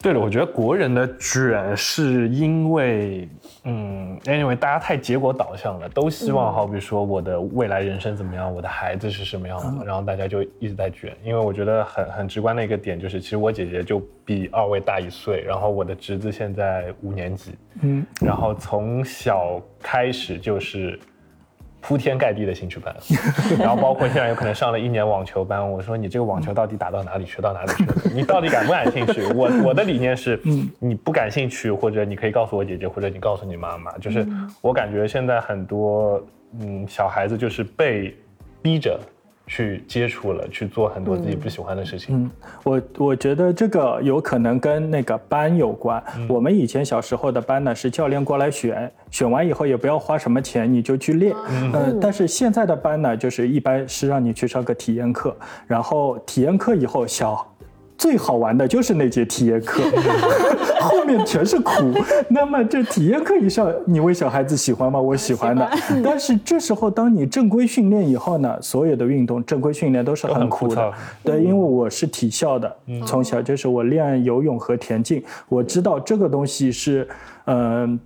对了，我觉得国人的卷是因为，嗯，anyway，大家太结果导向了，都希望，好比说我的未来人生怎么样，我的孩子是什么样的，然后大家就一直在卷。因为我觉得很很直观的一个点就是，其实我姐姐就比二位大一岁，然后我的侄子现在五年级，嗯，然后从小开始就是铺天盖地的兴趣班，然后包括现在有可能上了一年网球班，我说你这个网球到底打到哪里学，到哪里去了？你到底感不感兴趣？我我的理念是，你不感兴趣，或者你可以告诉我姐姐，或者你告诉你妈妈，就是我感觉现在很多嗯小孩子就是被逼着。去接触了，去做很多自己不喜欢的事情。嗯，我我觉得这个有可能跟那个班有关。我们以前小时候的班呢，是教练过来选，选完以后也不要花什么钱，你就去练。嗯，但是现在的班呢，就是一般是让你去上个体验课，然后体验课以后小。最好玩的就是那节体验课，后面全是苦。那么这体验课一上，你为小孩子喜欢吗？我喜欢的。但是这时候，当你正规训练以后呢，所有的运动正规训练都是很苦的。对，因为我是体校的，从小就是我练游泳和田径，我知道这个东西是。嗯，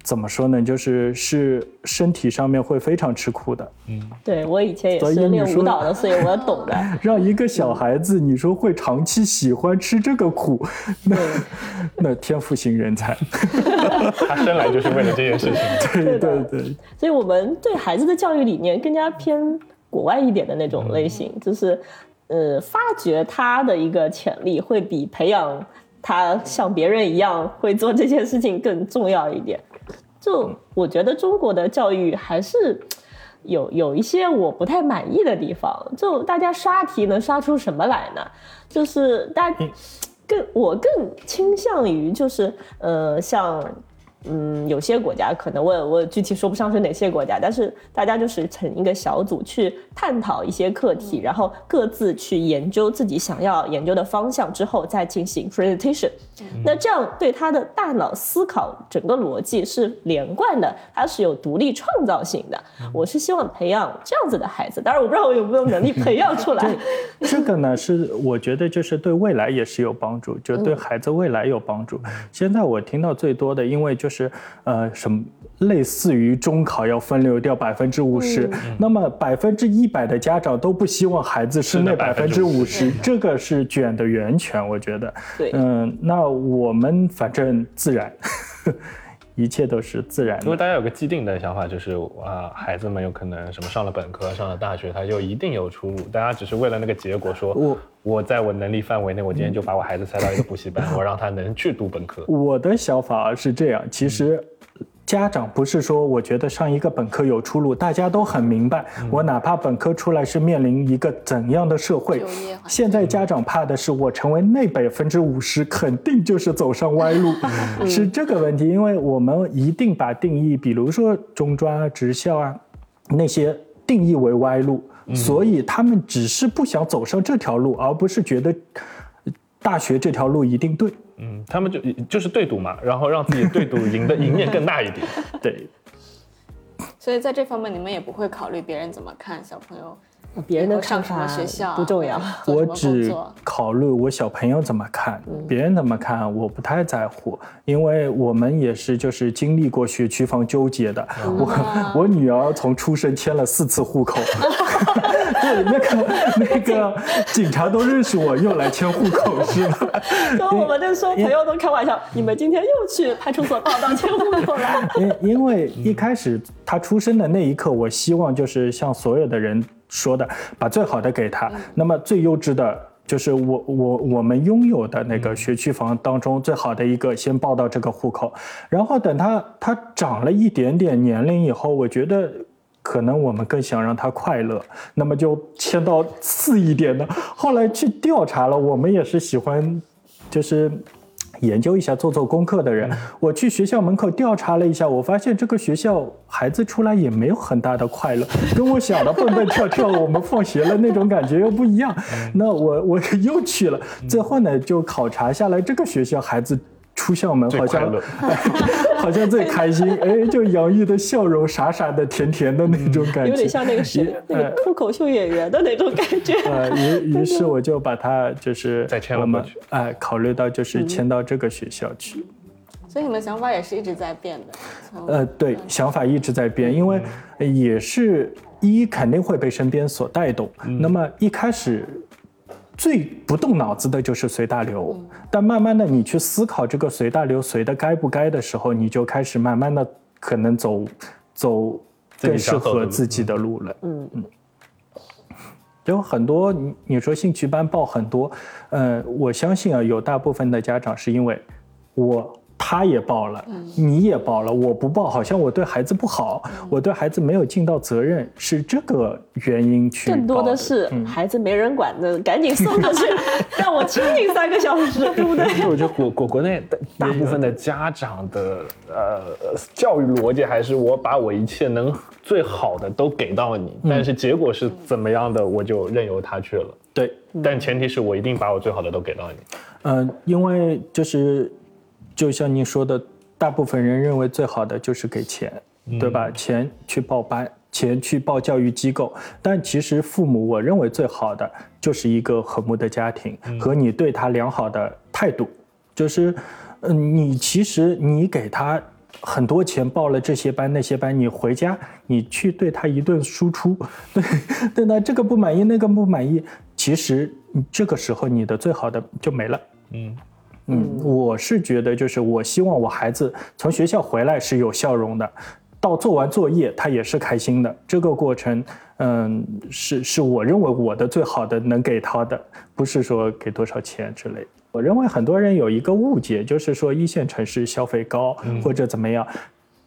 怎么说呢？就是是身体上面会非常吃苦的。嗯，对我以前也是练舞蹈的，所以我懂的。让一个小孩子，你说会长期喜欢吃这个苦，那那天赋型人才，他生来就是为了这件事情。对对对。所以我们对孩子的教育理念更加偏国外一点的那种类型，就是呃，发掘他的一个潜力，会比培养。他像别人一样会做这件事情更重要一点。就我觉得中国的教育还是有有一些我不太满意的地方。就大家刷题能刷出什么来呢？就是大更我更倾向于就是呃像。嗯，有些国家可能我我具体说不上是哪些国家，但是大家就是成一个小组去探讨一些课题，然后各自去研究自己想要研究的方向之后再进行 presentation。那这样对他的大脑思考整个逻辑是连贯的，他是有独立创造性的。我是希望培养这样子的孩子，当然我不知道我有没有能力培养出来。这个呢是我觉得就是对未来也是有帮助，就对孩子未来有帮助。现在我听到最多的，因为就是。是呃什么类似于中考要分流掉百分之五十，那么百分之一百的家长都不希望孩子是那百分之五十，这个是卷的源泉，我觉得。对，嗯，那我们反正自然。一切都是自然，因为大家有个既定的想法，就是啊，孩子们有可能什么上了本科、上了大学，他就一定有出路。大家只是为了那个结果，说我我在我能力范围内，我今天就把我孩子塞到一个补习班，我让他能去读本科。我的想法是这样，其实。家长不是说我觉得上一个本科有出路，大家都很明白。我哪怕本科出来是面临一个怎样的社会，现在家长怕的是我成为那百分之五十，肯定就是走上歪路，是这个问题。因为我们一定把定义，比如说中专啊、职校啊那些定义为歪路，所以他们只是不想走上这条路，而不是觉得大学这条路一定对。嗯，他们就就是对赌嘛，然后让自己对赌赢的赢面更大一点。对，所以在这方面，你们也不会考虑别人怎么看小朋友。别人的上什么学校不重要，我只考虑我小朋友怎么看，别人怎么看我不太在乎，因为我们也是就是经历过学区房纠结的。我 我女儿从出生迁了四次户口，对那个那个警察都认识我，又来迁户口是吧？跟我们那时候朋友都开玩笑，你们今天又去派出所报到迁户口了。因因为一开始他出生的那一刻，我希望就是像所有的人。说的，把最好的给他，那么最优质的就是我我我们拥有的那个学区房当中最好的一个，先报到这个户口，然后等他他长了一点点年龄以后，我觉得可能我们更想让他快乐，那么就签到次一点的。后来去调查了，我们也是喜欢，就是。研究一下，做做功课的人，我去学校门口调查了一下，我发现这个学校孩子出来也没有很大的快乐，跟我想的蹦蹦跳跳，我们放学了那种感觉又不一样。那我我又去了，最后呢就考察下来，这个学校孩子。出校门好像 好像最开心，哎，就洋溢的笑容，傻傻的，甜甜的那种感觉，有点像那个是那个脱口秀演员的那种感觉。呃，于于是我就把他就是再迁了过去，哎，考虑到就是迁到这个学校去。所以你们想法也是一直在变的。呃，对，想法一直在变，因为也是一肯定会被身边所带动。那么一开始。最不动脑子的就是随大流，但慢慢的你去思考这个随大流随的该不该的时候，你就开始慢慢的可能走走更适合自己的路了。嗯嗯，有很多你你说兴趣班报很多，呃，我相信啊，有大部分的家长是因为我。他也报了，你也报了，我不报，好像我对孩子不好，我对孩子没有尽到责任，是这个原因去。更多的是孩子没人管的，赶紧送过去，让我清静三个小时，对不对？我觉得国国国内大部分的家长的呃教育逻辑还是我把我一切能最好的都给到你，但是结果是怎么样的，我就任由他去了。对，但前提是我一定把我最好的都给到你。嗯，因为就是。就像您说的，大部分人认为最好的就是给钱，对吧？钱去报班，钱去报教育机构。但其实父母，我认为最好的就是一个和睦的家庭和你对他良好的态度。就是，嗯，你其实你给他很多钱报了这些班那些班，你回家你去对他一顿输出，对对那这个不满意那个不满意，其实这个时候你的最好的就没了。嗯。嗯，我是觉得，就是我希望我孩子从学校回来是有笑容的，到做完作业他也是开心的。这个过程，嗯，是是我认为我的最好的能给他的，不是说给多少钱之类。我认为很多人有一个误解，就是说一线城市消费高或者怎么样。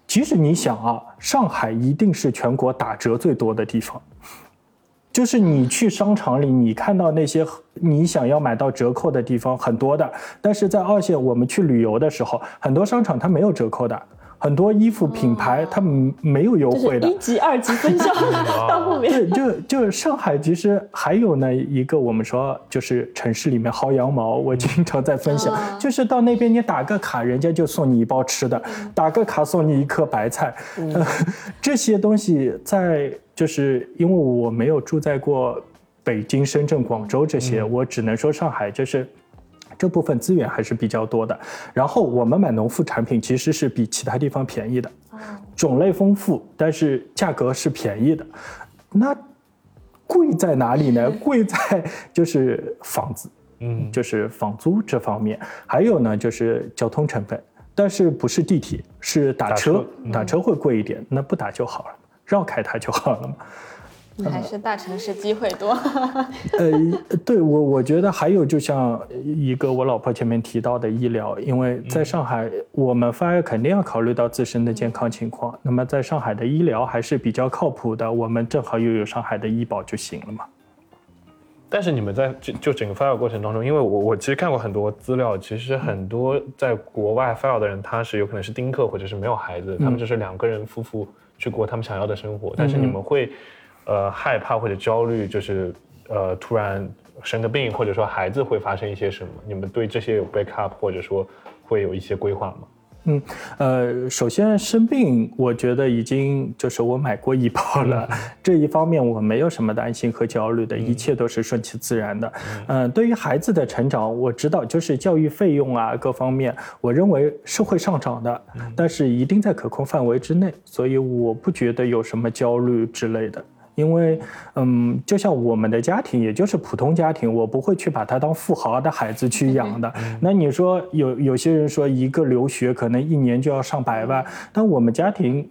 其实你想啊，上海一定是全国打折最多的地方。就是你去商场里，你看到那些你想要买到折扣的地方很多的，但是在二线，我们去旅游的时候，很多商场它没有折扣的。很多衣服品牌它没有优惠的，一级、二级分销 到后面。对，就就上海其实还有呢一个我们说就是城市里面薅羊毛，我经常在分享，就是到那边你打个卡，人家就送你一包吃的，打个卡送你一颗白菜，这些东西在就是因为我没有住在过北京、深圳、广州这些，我只能说上海就是。这部分资源还是比较多的，然后我们买农副产品其实是比其他地方便宜的，种类丰富，但是价格是便宜的。那贵在哪里呢？贵在就是房子，嗯，就是房租这方面，还有呢就是交通成本，但是不是地铁，是打车，打车会贵一点，那不打就好了，绕开它就好了嘛。还是大城市机会多。呃，对我我觉得还有就像一个我老婆前面提到的医疗，因为在上海，我们发育肯定要考虑到自身的健康情况。那么在上海的医疗还是比较靠谱的，我们正好又有上海的医保就行了嘛。但是你们在就就整个发育过程当中，因为我我其实看过很多资料，其实很多在国外发育的人，他是有可能是丁克或者是没有孩子，他们就是两个人夫妇去过他们想要的生活，但是你们会。呃，害怕或者焦虑，就是呃，突然生个病，或者说孩子会发生一些什么？你们对这些有 backup，或者说会有一些规划吗？嗯，呃，首先生病，我觉得已经就是我买过医保了，这一方面我没有什么担心和焦虑的，一切都是顺其自然的。嗯，对于孩子的成长，我知道就是教育费用啊各方面，我认为是会上涨的，但是一定在可控范围之内，所以我不觉得有什么焦虑之类的。因为，嗯，就像我们的家庭，也就是普通家庭，我不会去把他当富豪的孩子去养的。那你说有有些人说一个留学可能一年就要上百万，但我们家庭。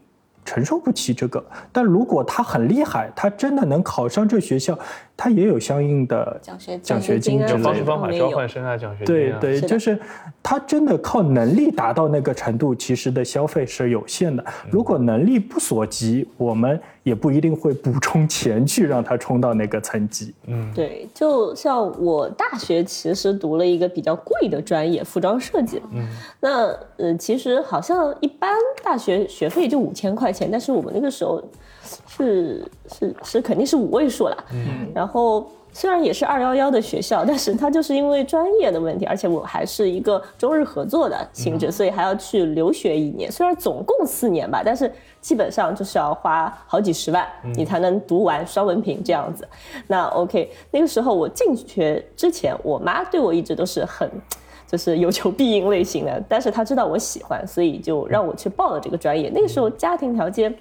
承受不起这个，但如果他很厉害，他真的能考上这学校，他也有相应的奖学奖学金之类的。方式方法交换生啊奖学金。对对，就是他真的靠能力达到那个程度，其实的消费是有限的。如果能力不所及，我们也不一定会补充钱去让他冲到那个层级。嗯，对，就像我大学其实读了一个比较贵的专业，服装设计。嗯，那呃，其实好像一般大学学费就五千块。钱，但是我们那个时候是是是肯定是五位数了，嗯，然后虽然也是二幺幺的学校，但是它就是因为专业的问题，而且我还是一个中日合作的性质，所以还要去留学一年。虽然总共四年吧，但是基本上就是要花好几十万，你才能读完双文凭这样子。那 OK，那个时候我进学之前，我妈对我一直都是很。就是有求必应类型的，但是他知道我喜欢，所以就让我去报了这个专业。那个时候家庭条件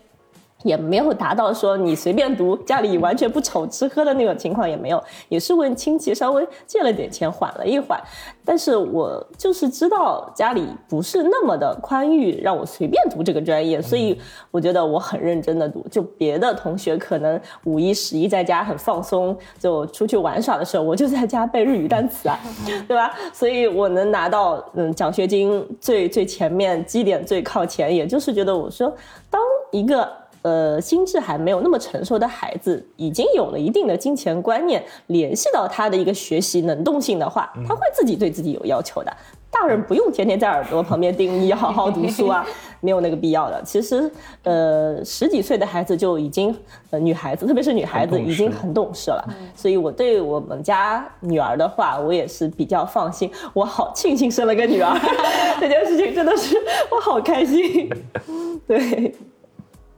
也没有达到说你随便读，家里完全不愁吃喝的那种情况也没有，也是问亲戚稍微借了点钱缓了一缓。但是我就是知道家里不是那么的宽裕，让我随便读这个专业，所以我觉得我很认真的读。就别的同学可能五一十一在家很放松，就出去玩耍的时候，我就在家背日语单词啊，对吧？所以我能拿到嗯奖学金最最前面基点最靠前，也就是觉得我说当一个。呃，心智还没有那么成熟的孩子，已经有了一定的金钱观念，联系到他的一个学习能动性的话，他会自己对自己有要求的。大人不用天天在耳朵旁边叮你好好读书啊，没有那个必要的。其实，呃，十几岁的孩子就已经，呃，女孩子，特别是女孩子已经很懂事了。所以我对我们家女儿的话，我也是比较放心。我好庆幸生了个女儿，这件事情真的是 我好开心。对。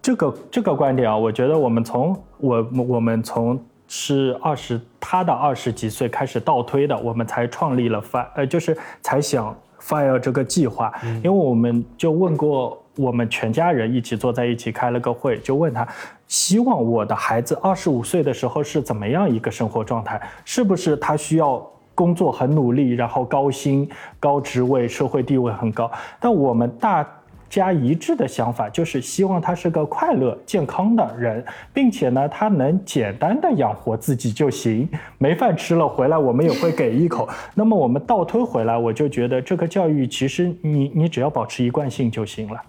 这个这个观点啊，我觉得我们从我我们从是二十他的二十几岁开始倒推的，我们才创立了 fire，呃，就是才想 fire 这个计划，因为我们就问过我们全家人一起坐在一起开了个会，就问他，希望我的孩子二十五岁的时候是怎么样一个生活状态，是不是他需要工作很努力，然后高薪高职位，社会地位很高，但我们大。加一致的想法就是希望他是个快乐健康的人，并且呢，他能简单的养活自己就行。没饭吃了回来，我们也会给一口。那么我们倒推回来，我就觉得这个教育其实你你只要保持一贯性就行了。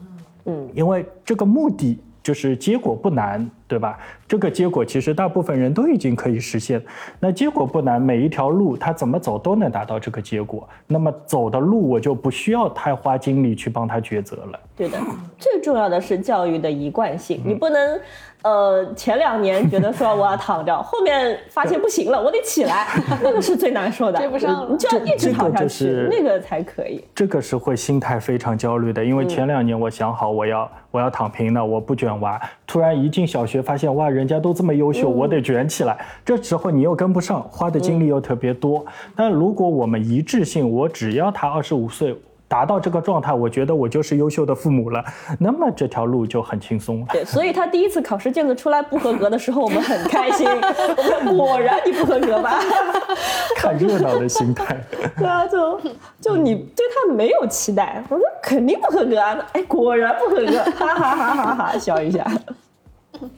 嗯，因为这个目的就是结果不难。对吧？这个结果其实大部分人都已经可以实现。那结果不难，每一条路他怎么走都能达到这个结果。那么走的路我就不需要太花精力去帮他抉择了。对的，最重要的是教育的一贯性。你不能，呃，前两年觉得说我要躺着，后面发现不行了，我得起来，那个是最难受的。追不上，你就要一直躺下去，那个才可以。这个是会心态非常焦虑的，因为前两年我想好我要我要躺平了，我不卷娃，突然一进小学。发现哇，人家都这么优秀，我得卷起来。这时候你又跟不上，花的精力又特别多。但如果我们一致性，我只要他二十五岁。达到这个状态，我觉得我就是优秀的父母了。那么这条路就很轻松了。对，所以他第一次考试卷子出来不合格的时候，我们很开心。我们果然你不合格吧？看热闹的心态。对啊，就就你对他没有期待，我说肯定不合格啊。哎，果然不合格，哈哈哈哈哈，笑一下。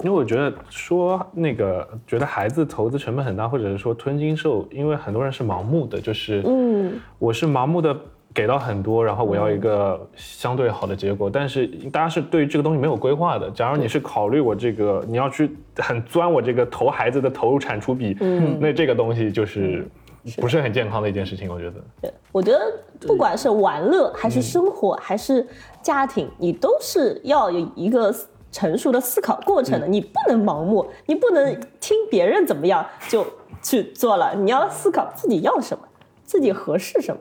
因为我觉得说那个觉得孩子投资成本很大，或者是说吞金兽，因为很多人是盲目的，就是嗯，我是盲目的。给到很多，然后我要一个相对好的结果，但是大家是对这个东西没有规划的。假如你是考虑我这个，你要去很钻我这个投孩子的投入产出比，嗯，那这个东西就是不是很健康的一件事情。我觉得，对，我觉得不管是玩乐还是生活还是家庭，你都是要有一个成熟的思考过程的。你不能盲目，你不能听别人怎么样就去做了，你要思考自己要什么，自己合适什么。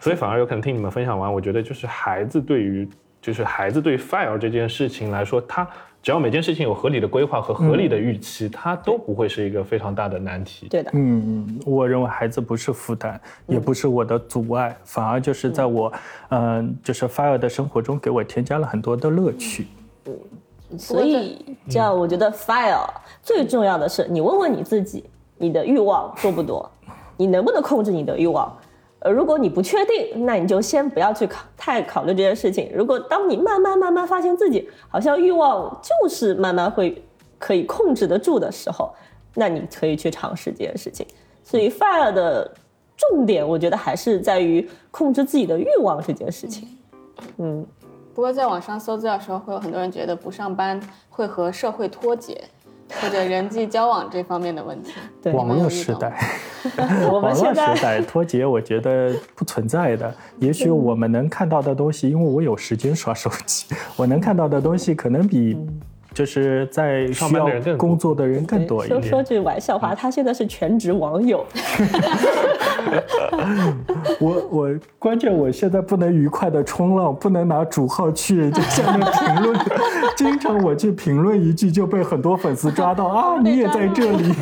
所以反而有可能听你们分享完，我觉得就是孩子对于就是孩子对 fire 这件事情来说，他只要每件事情有合理的规划和合理的预期，他都不会是一个非常大的难题。对的，嗯，我认为孩子不是负担，也不是我的阻碍，反而就是在我嗯就是 fire 的生活中给我添加了很多的乐趣。嗯，所以这样我觉得 fire 最重要的是，你问问你自己，你的欲望多不多，你能不能控制你的欲望？呃，如果你不确定，那你就先不要去考太考虑这件事情。如果当你慢慢慢慢发现自己好像欲望就是慢慢会可以控制得住的时候，那你可以去尝试这件事情。所以 fire 的重点，我觉得还是在于控制自己的欲望这件事情。嗯，不过在网上搜资料的时候，会有很多人觉得不上班会和社会脱节。或者人际交往这方面的问题，网络时代，网络时代脱节，我觉得不存在的。也许我们能看到的东西，因为我有时间刷手机，我能看到的东西可能比。就是在需要工作的人更多一点。说说句玩笑话，他现在是全职网友。我我关键我现在不能愉快的冲浪，不能拿主号去 人家下面评论，经常我去评论一句就被很多粉丝抓到 啊，你也在这里。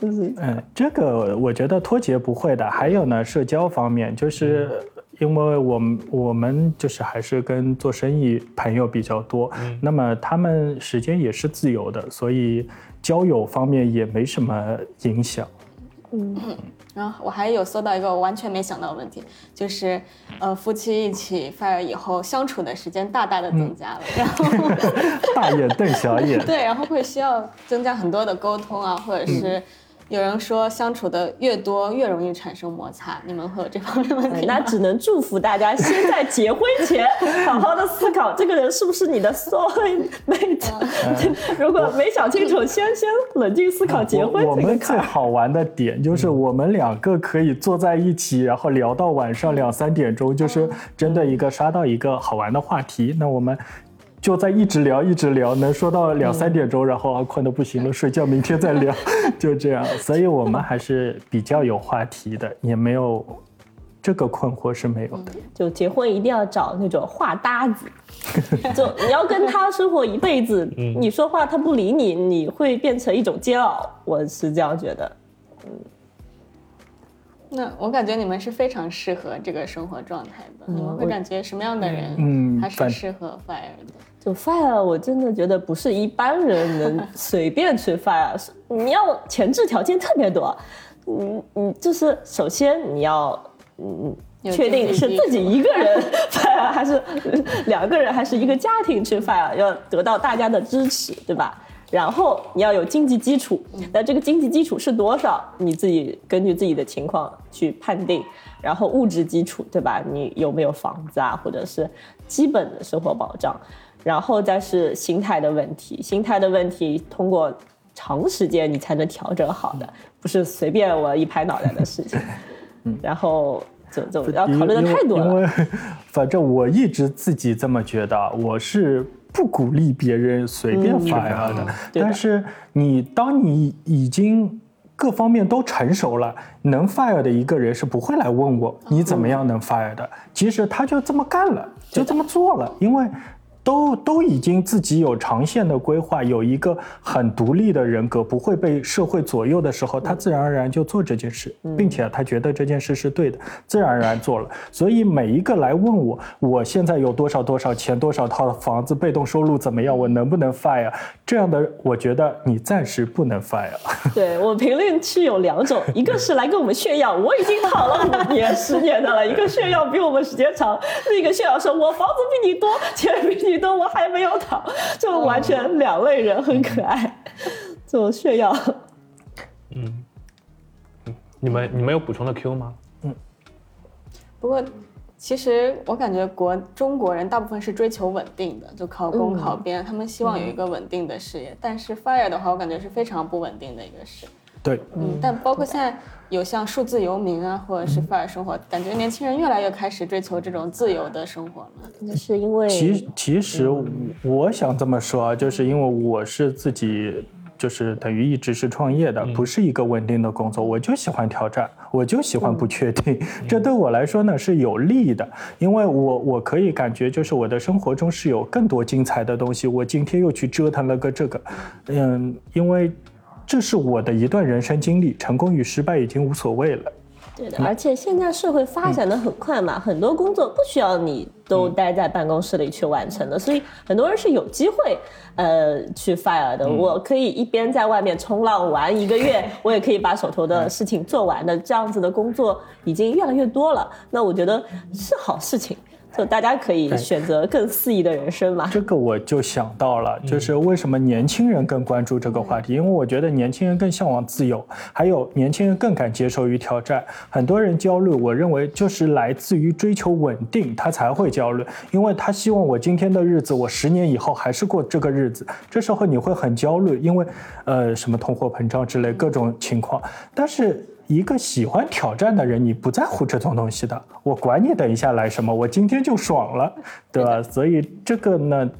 嗯，这个我觉得脱节不会的。还有呢，社交方面就是。因为我们我们就是还是跟做生意朋友比较多，那么他们时间也是自由的，所以交友方面也没什么影响。嗯，然后我还有搜到一个我完全没想到的问题，就是呃夫妻一起 fire 以后相处的时间大大的增加了，然后 大眼瞪小眼，对，然后会需要增加很多的沟通啊，或者是。有人说相处的越多越容易产生摩擦，你们会有这方面问题？那只能祝福大家先在结婚前好好的思考这个人是不是你的 soul mate。如果没想清楚，先先冷静思考结婚。我们最好玩的点就是我们两个可以坐在一起，然后聊到晚上两三点钟，就是针对一个刷到一个好玩的话题。那我们。就在一直聊，一直聊，能说到两三点钟，然后困得不行了，睡觉，明天再聊，就这样。所以我们还是比较有话题的，也没有这个困惑是没有的。就结婚一定要找那种话搭子，就你要跟他生活一辈子，你说话他不理你，你会变成一种煎熬。我是这样觉得。嗯，那我感觉你们是非常适合这个生活状态的。你们会感觉什么样的人，嗯，还是适合 fire 的？就 fire，我真的觉得不是一般人能 随便去 fire，你要前置条件特别多，嗯嗯，就是首先你要嗯确定是自己一个 人 fire 还是两个人还是一个家庭去 fire，要得到大家的支持，对吧？然后你要有经济基础，那这个经济基础是多少？你自己根据自己的情况去判定。然后物质基础，对吧？你有没有房子啊，或者是基本的生活保障？然后再是心态的问题，心态的问题通过长时间你才能调整好的，不是随便我一拍脑袋的事情。嗯，然后就就要考虑的太多了。因为反正我一直自己这么觉得，我是不鼓励别人随便发芽的。但是你当你已经各方面都成熟了，能 fire 的一个人是不会来问我你怎么样能 fire 的。其实他就这么干了，就这么做了，因为。都都已经自己有长线的规划，有一个很独立的人格，不会被社会左右的时候，他自然而然就做这件事，并且他觉得这件事是对的，自然而然做了。所以每一个来问我，我现在有多少多少钱，多少套房子，被动收入怎么样，我能不能 fire？这样的，我觉得你暂时不能 fire。对我评论区有两种，一个是来跟我们炫耀，我已经躺了五年、十年的了；一个炫耀比我们时间长，另一个炫耀说我房子比你多，钱比你。都我还没有躺，就完全两类人，很可爱，就炫耀。嗯，你们你们有补充的 Q 吗？嗯。不过，其实我感觉国中国人大部分是追求稳定的，就考公考编，他们希望有一个稳定的事业。但是 Fire 的话，我感觉是非常不稳定的一个事。对，嗯，但包括现在有像数字游民啊，或者是 fire 生活，感觉年轻人越来越开始追求这种自由的生活了。那是因为其其实我想这么说，就是因为我是自己，就是等于一直是创业的，不是一个稳定的工作，我就喜欢挑战，我就喜欢不确定，这对我来说呢是有利的，因为我我可以感觉就是我的生活中是有更多精彩的东西，我今天又去折腾了个这个，嗯，因为。这是我的一段人生经历，成功与失败已经无所谓了。对的，而且现在社会发展的很快嘛，很多工作不需要你都待在办公室里去完成的，所以很多人是有机会呃去 fire 的。我可以一边在外面冲浪玩一个月，我也可以把手头的事情做完的。这样子的工作已经越来越多了，那我觉得是好事情。就大家可以选择更肆意的人生嘛？这个我就想到了，就是为什么年轻人更关注这个话题？因为我觉得年轻人更向往自由，还有年轻人更敢接受与挑战。很多人焦虑，我认为就是来自于追求稳定，他才会焦虑，因为他希望我今天的日子，我十年以后还是过这个日子。这时候你会很焦虑，因为呃什么通货膨胀之类各种情况，但是。一个喜欢挑战的人，你不在乎这种东西的。我管你等一下来什么，我今天就爽了，对吧？所以这个呢，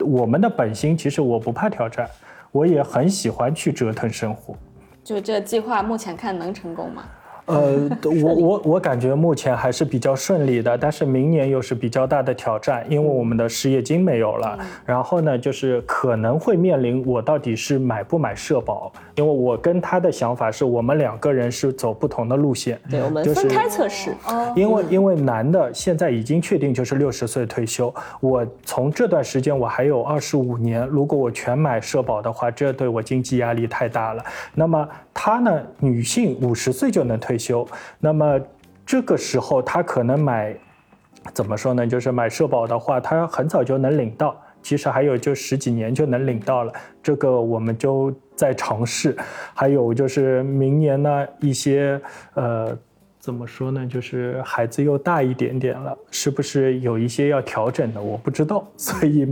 我们的本心其实我不怕挑战，我也很喜欢去折腾生活。就这计划目前看能成功吗？呃，我我我感觉目前还是比较顺利的，但是明年又是比较大的挑战，因为我们的失业金没有了，然后呢，就是可能会面临我到底是买不买社保，因为我跟他的想法是我们两个人是走不同的路线，对，我们就是分开测试。因为因为男的现在已经确定就是六十岁退休，我从这段时间我还有二十五年，如果我全买社保的话，这对我经济压力太大了。那么他呢，女性五十岁就能退退休，那么这个时候他可能买，怎么说呢？就是买社保的话，他很早就能领到。其实还有就十几年就能领到了，这个我们就在尝试。还有就是明年呢，一些呃。怎么说呢？就是孩子又大一点点了，是不是有一些要调整的？我不知道，所以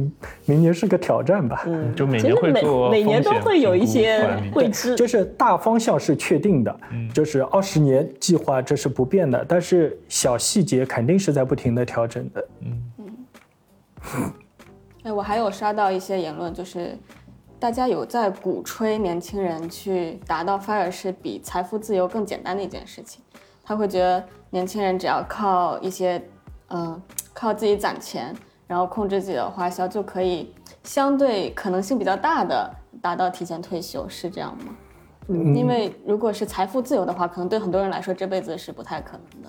明年是个挑战吧。嗯，就每年其实每会做每年都会有一些管理未知。就是大方向是确定的，就是二十年计划这是不变的，但是小细节肯定是在不停的调整的。嗯嗯哎，我还有刷到一些言论，就是大家有在鼓吹年轻人去达到 FIRE 是比财富自由更简单的一件事情。他会觉得年轻人只要靠一些，嗯、靠自己攒钱，然后控制自己的花销，就可以相对可能性比较大的达到提前退休，是这样吗？嗯因为如果是财富自由的话，可能对很多人来说这辈子是不太可能的。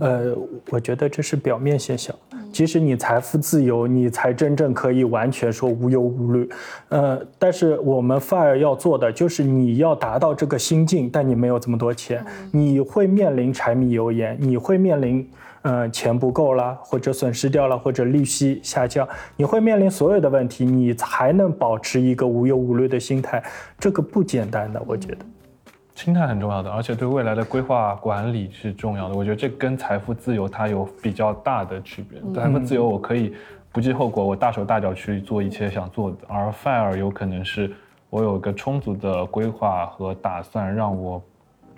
呃，我觉得这是表面现象。即使你财富自由，你才真正可以完全说无忧无虑。呃，但是我们 FIRE 要做的就是你要达到这个心境，但你没有这么多钱，你会面临柴米油盐，你会面临。呃，钱不够了，或者损失掉了，或者利息下降，你会面临所有的问题，你才能保持一个无忧无虑的心态，这个不简单的，我觉得。心态很重要的，而且对未来的规划管理是重要的。我觉得这跟财富自由它有比较大的区别。财富自由我可以不计后果，我大手大脚去做一切想做的，而 FIRE 有可能是我有一个充足的规划和打算，让我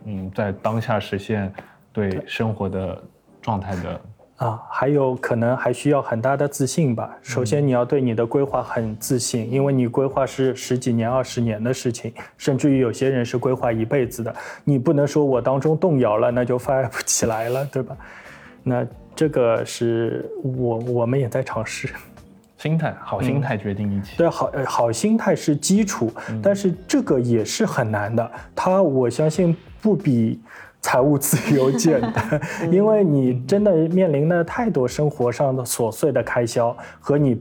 嗯在当下实现对生活的状态的啊，还有可能还需要很大的自信吧。首先，你要对你的规划很自信，因为你规划是十几年、二十年的事情，甚至于有些人是规划一辈子的。你不能说我当中动摇了，那就 fire 不起来了，对吧？那这个是我我们也在尝试。心态，好心态决定一切。对，好，呃好心态是基础，但是这个也是很难的。它我相信不比财务自由简单，因为你真的面临了太多生活上的琐碎的开销和你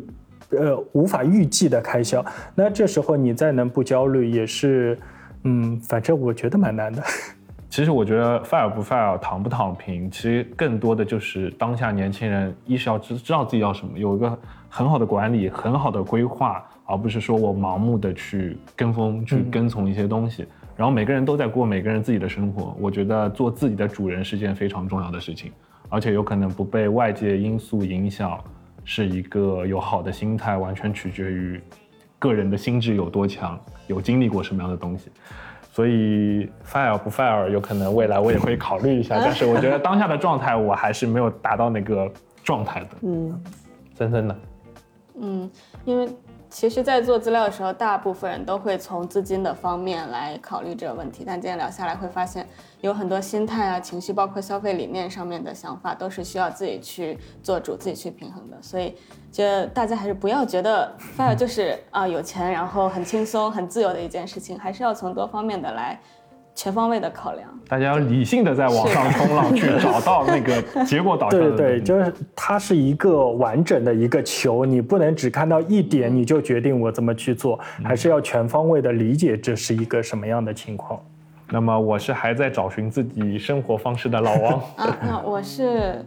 呃无法预计的开销。那这时候你再能不焦虑，也是，嗯，反正我觉得蛮难的。其实我觉得 fire 不 fire，躺不躺平，其实更多的就是当下年轻人一是要知知道自己要什么，有一个很好的管理、很好的规划，而不是说我盲目的去跟风、去跟从一些东西。然后每个人都在过每个人自己的生活，我觉得做自己的主人是件非常重要的事情，而且有可能不被外界因素影响，是一个有好的心态，完全取决于个人的心智有多强，有经历过什么样的东西。所以 fire 不 fire，有可能未来我也会考虑一下，但是我觉得当下的状态我还是没有达到那个状态的。嗯，森森呢？嗯，因为其实，在做资料的时候，大部分人都会从资金的方面来考虑这个问题。但今天聊下来，会发现有很多心态啊、情绪，包括消费理念上面的想法，都是需要自己去做主、自己去平衡的。所以，觉得大家还是不要觉得 fire 就是啊有钱，然后很轻松、很自由的一件事情，还是要从多方面的来全方位的考量。大家要理性的在网上冲浪，去找到那个结果导向的对对，就是它是一个完整的一个球，你不能只看到一点你就决定我怎么去做，还是要全方位的理解这是一个什么样的情况。那么我是还在找寻自己生活方式的老王。啊，那我是，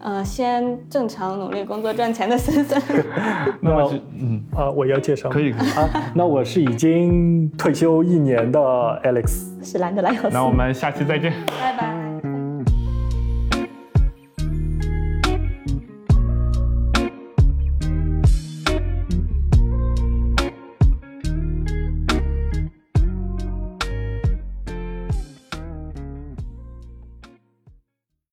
呃，先正常努力工作赚钱的森森。那么是嗯，啊，我要介绍可以可以。啊，那我是已经退休一年的 Alex。是兰德莱克斯。那我们下期再见。拜拜。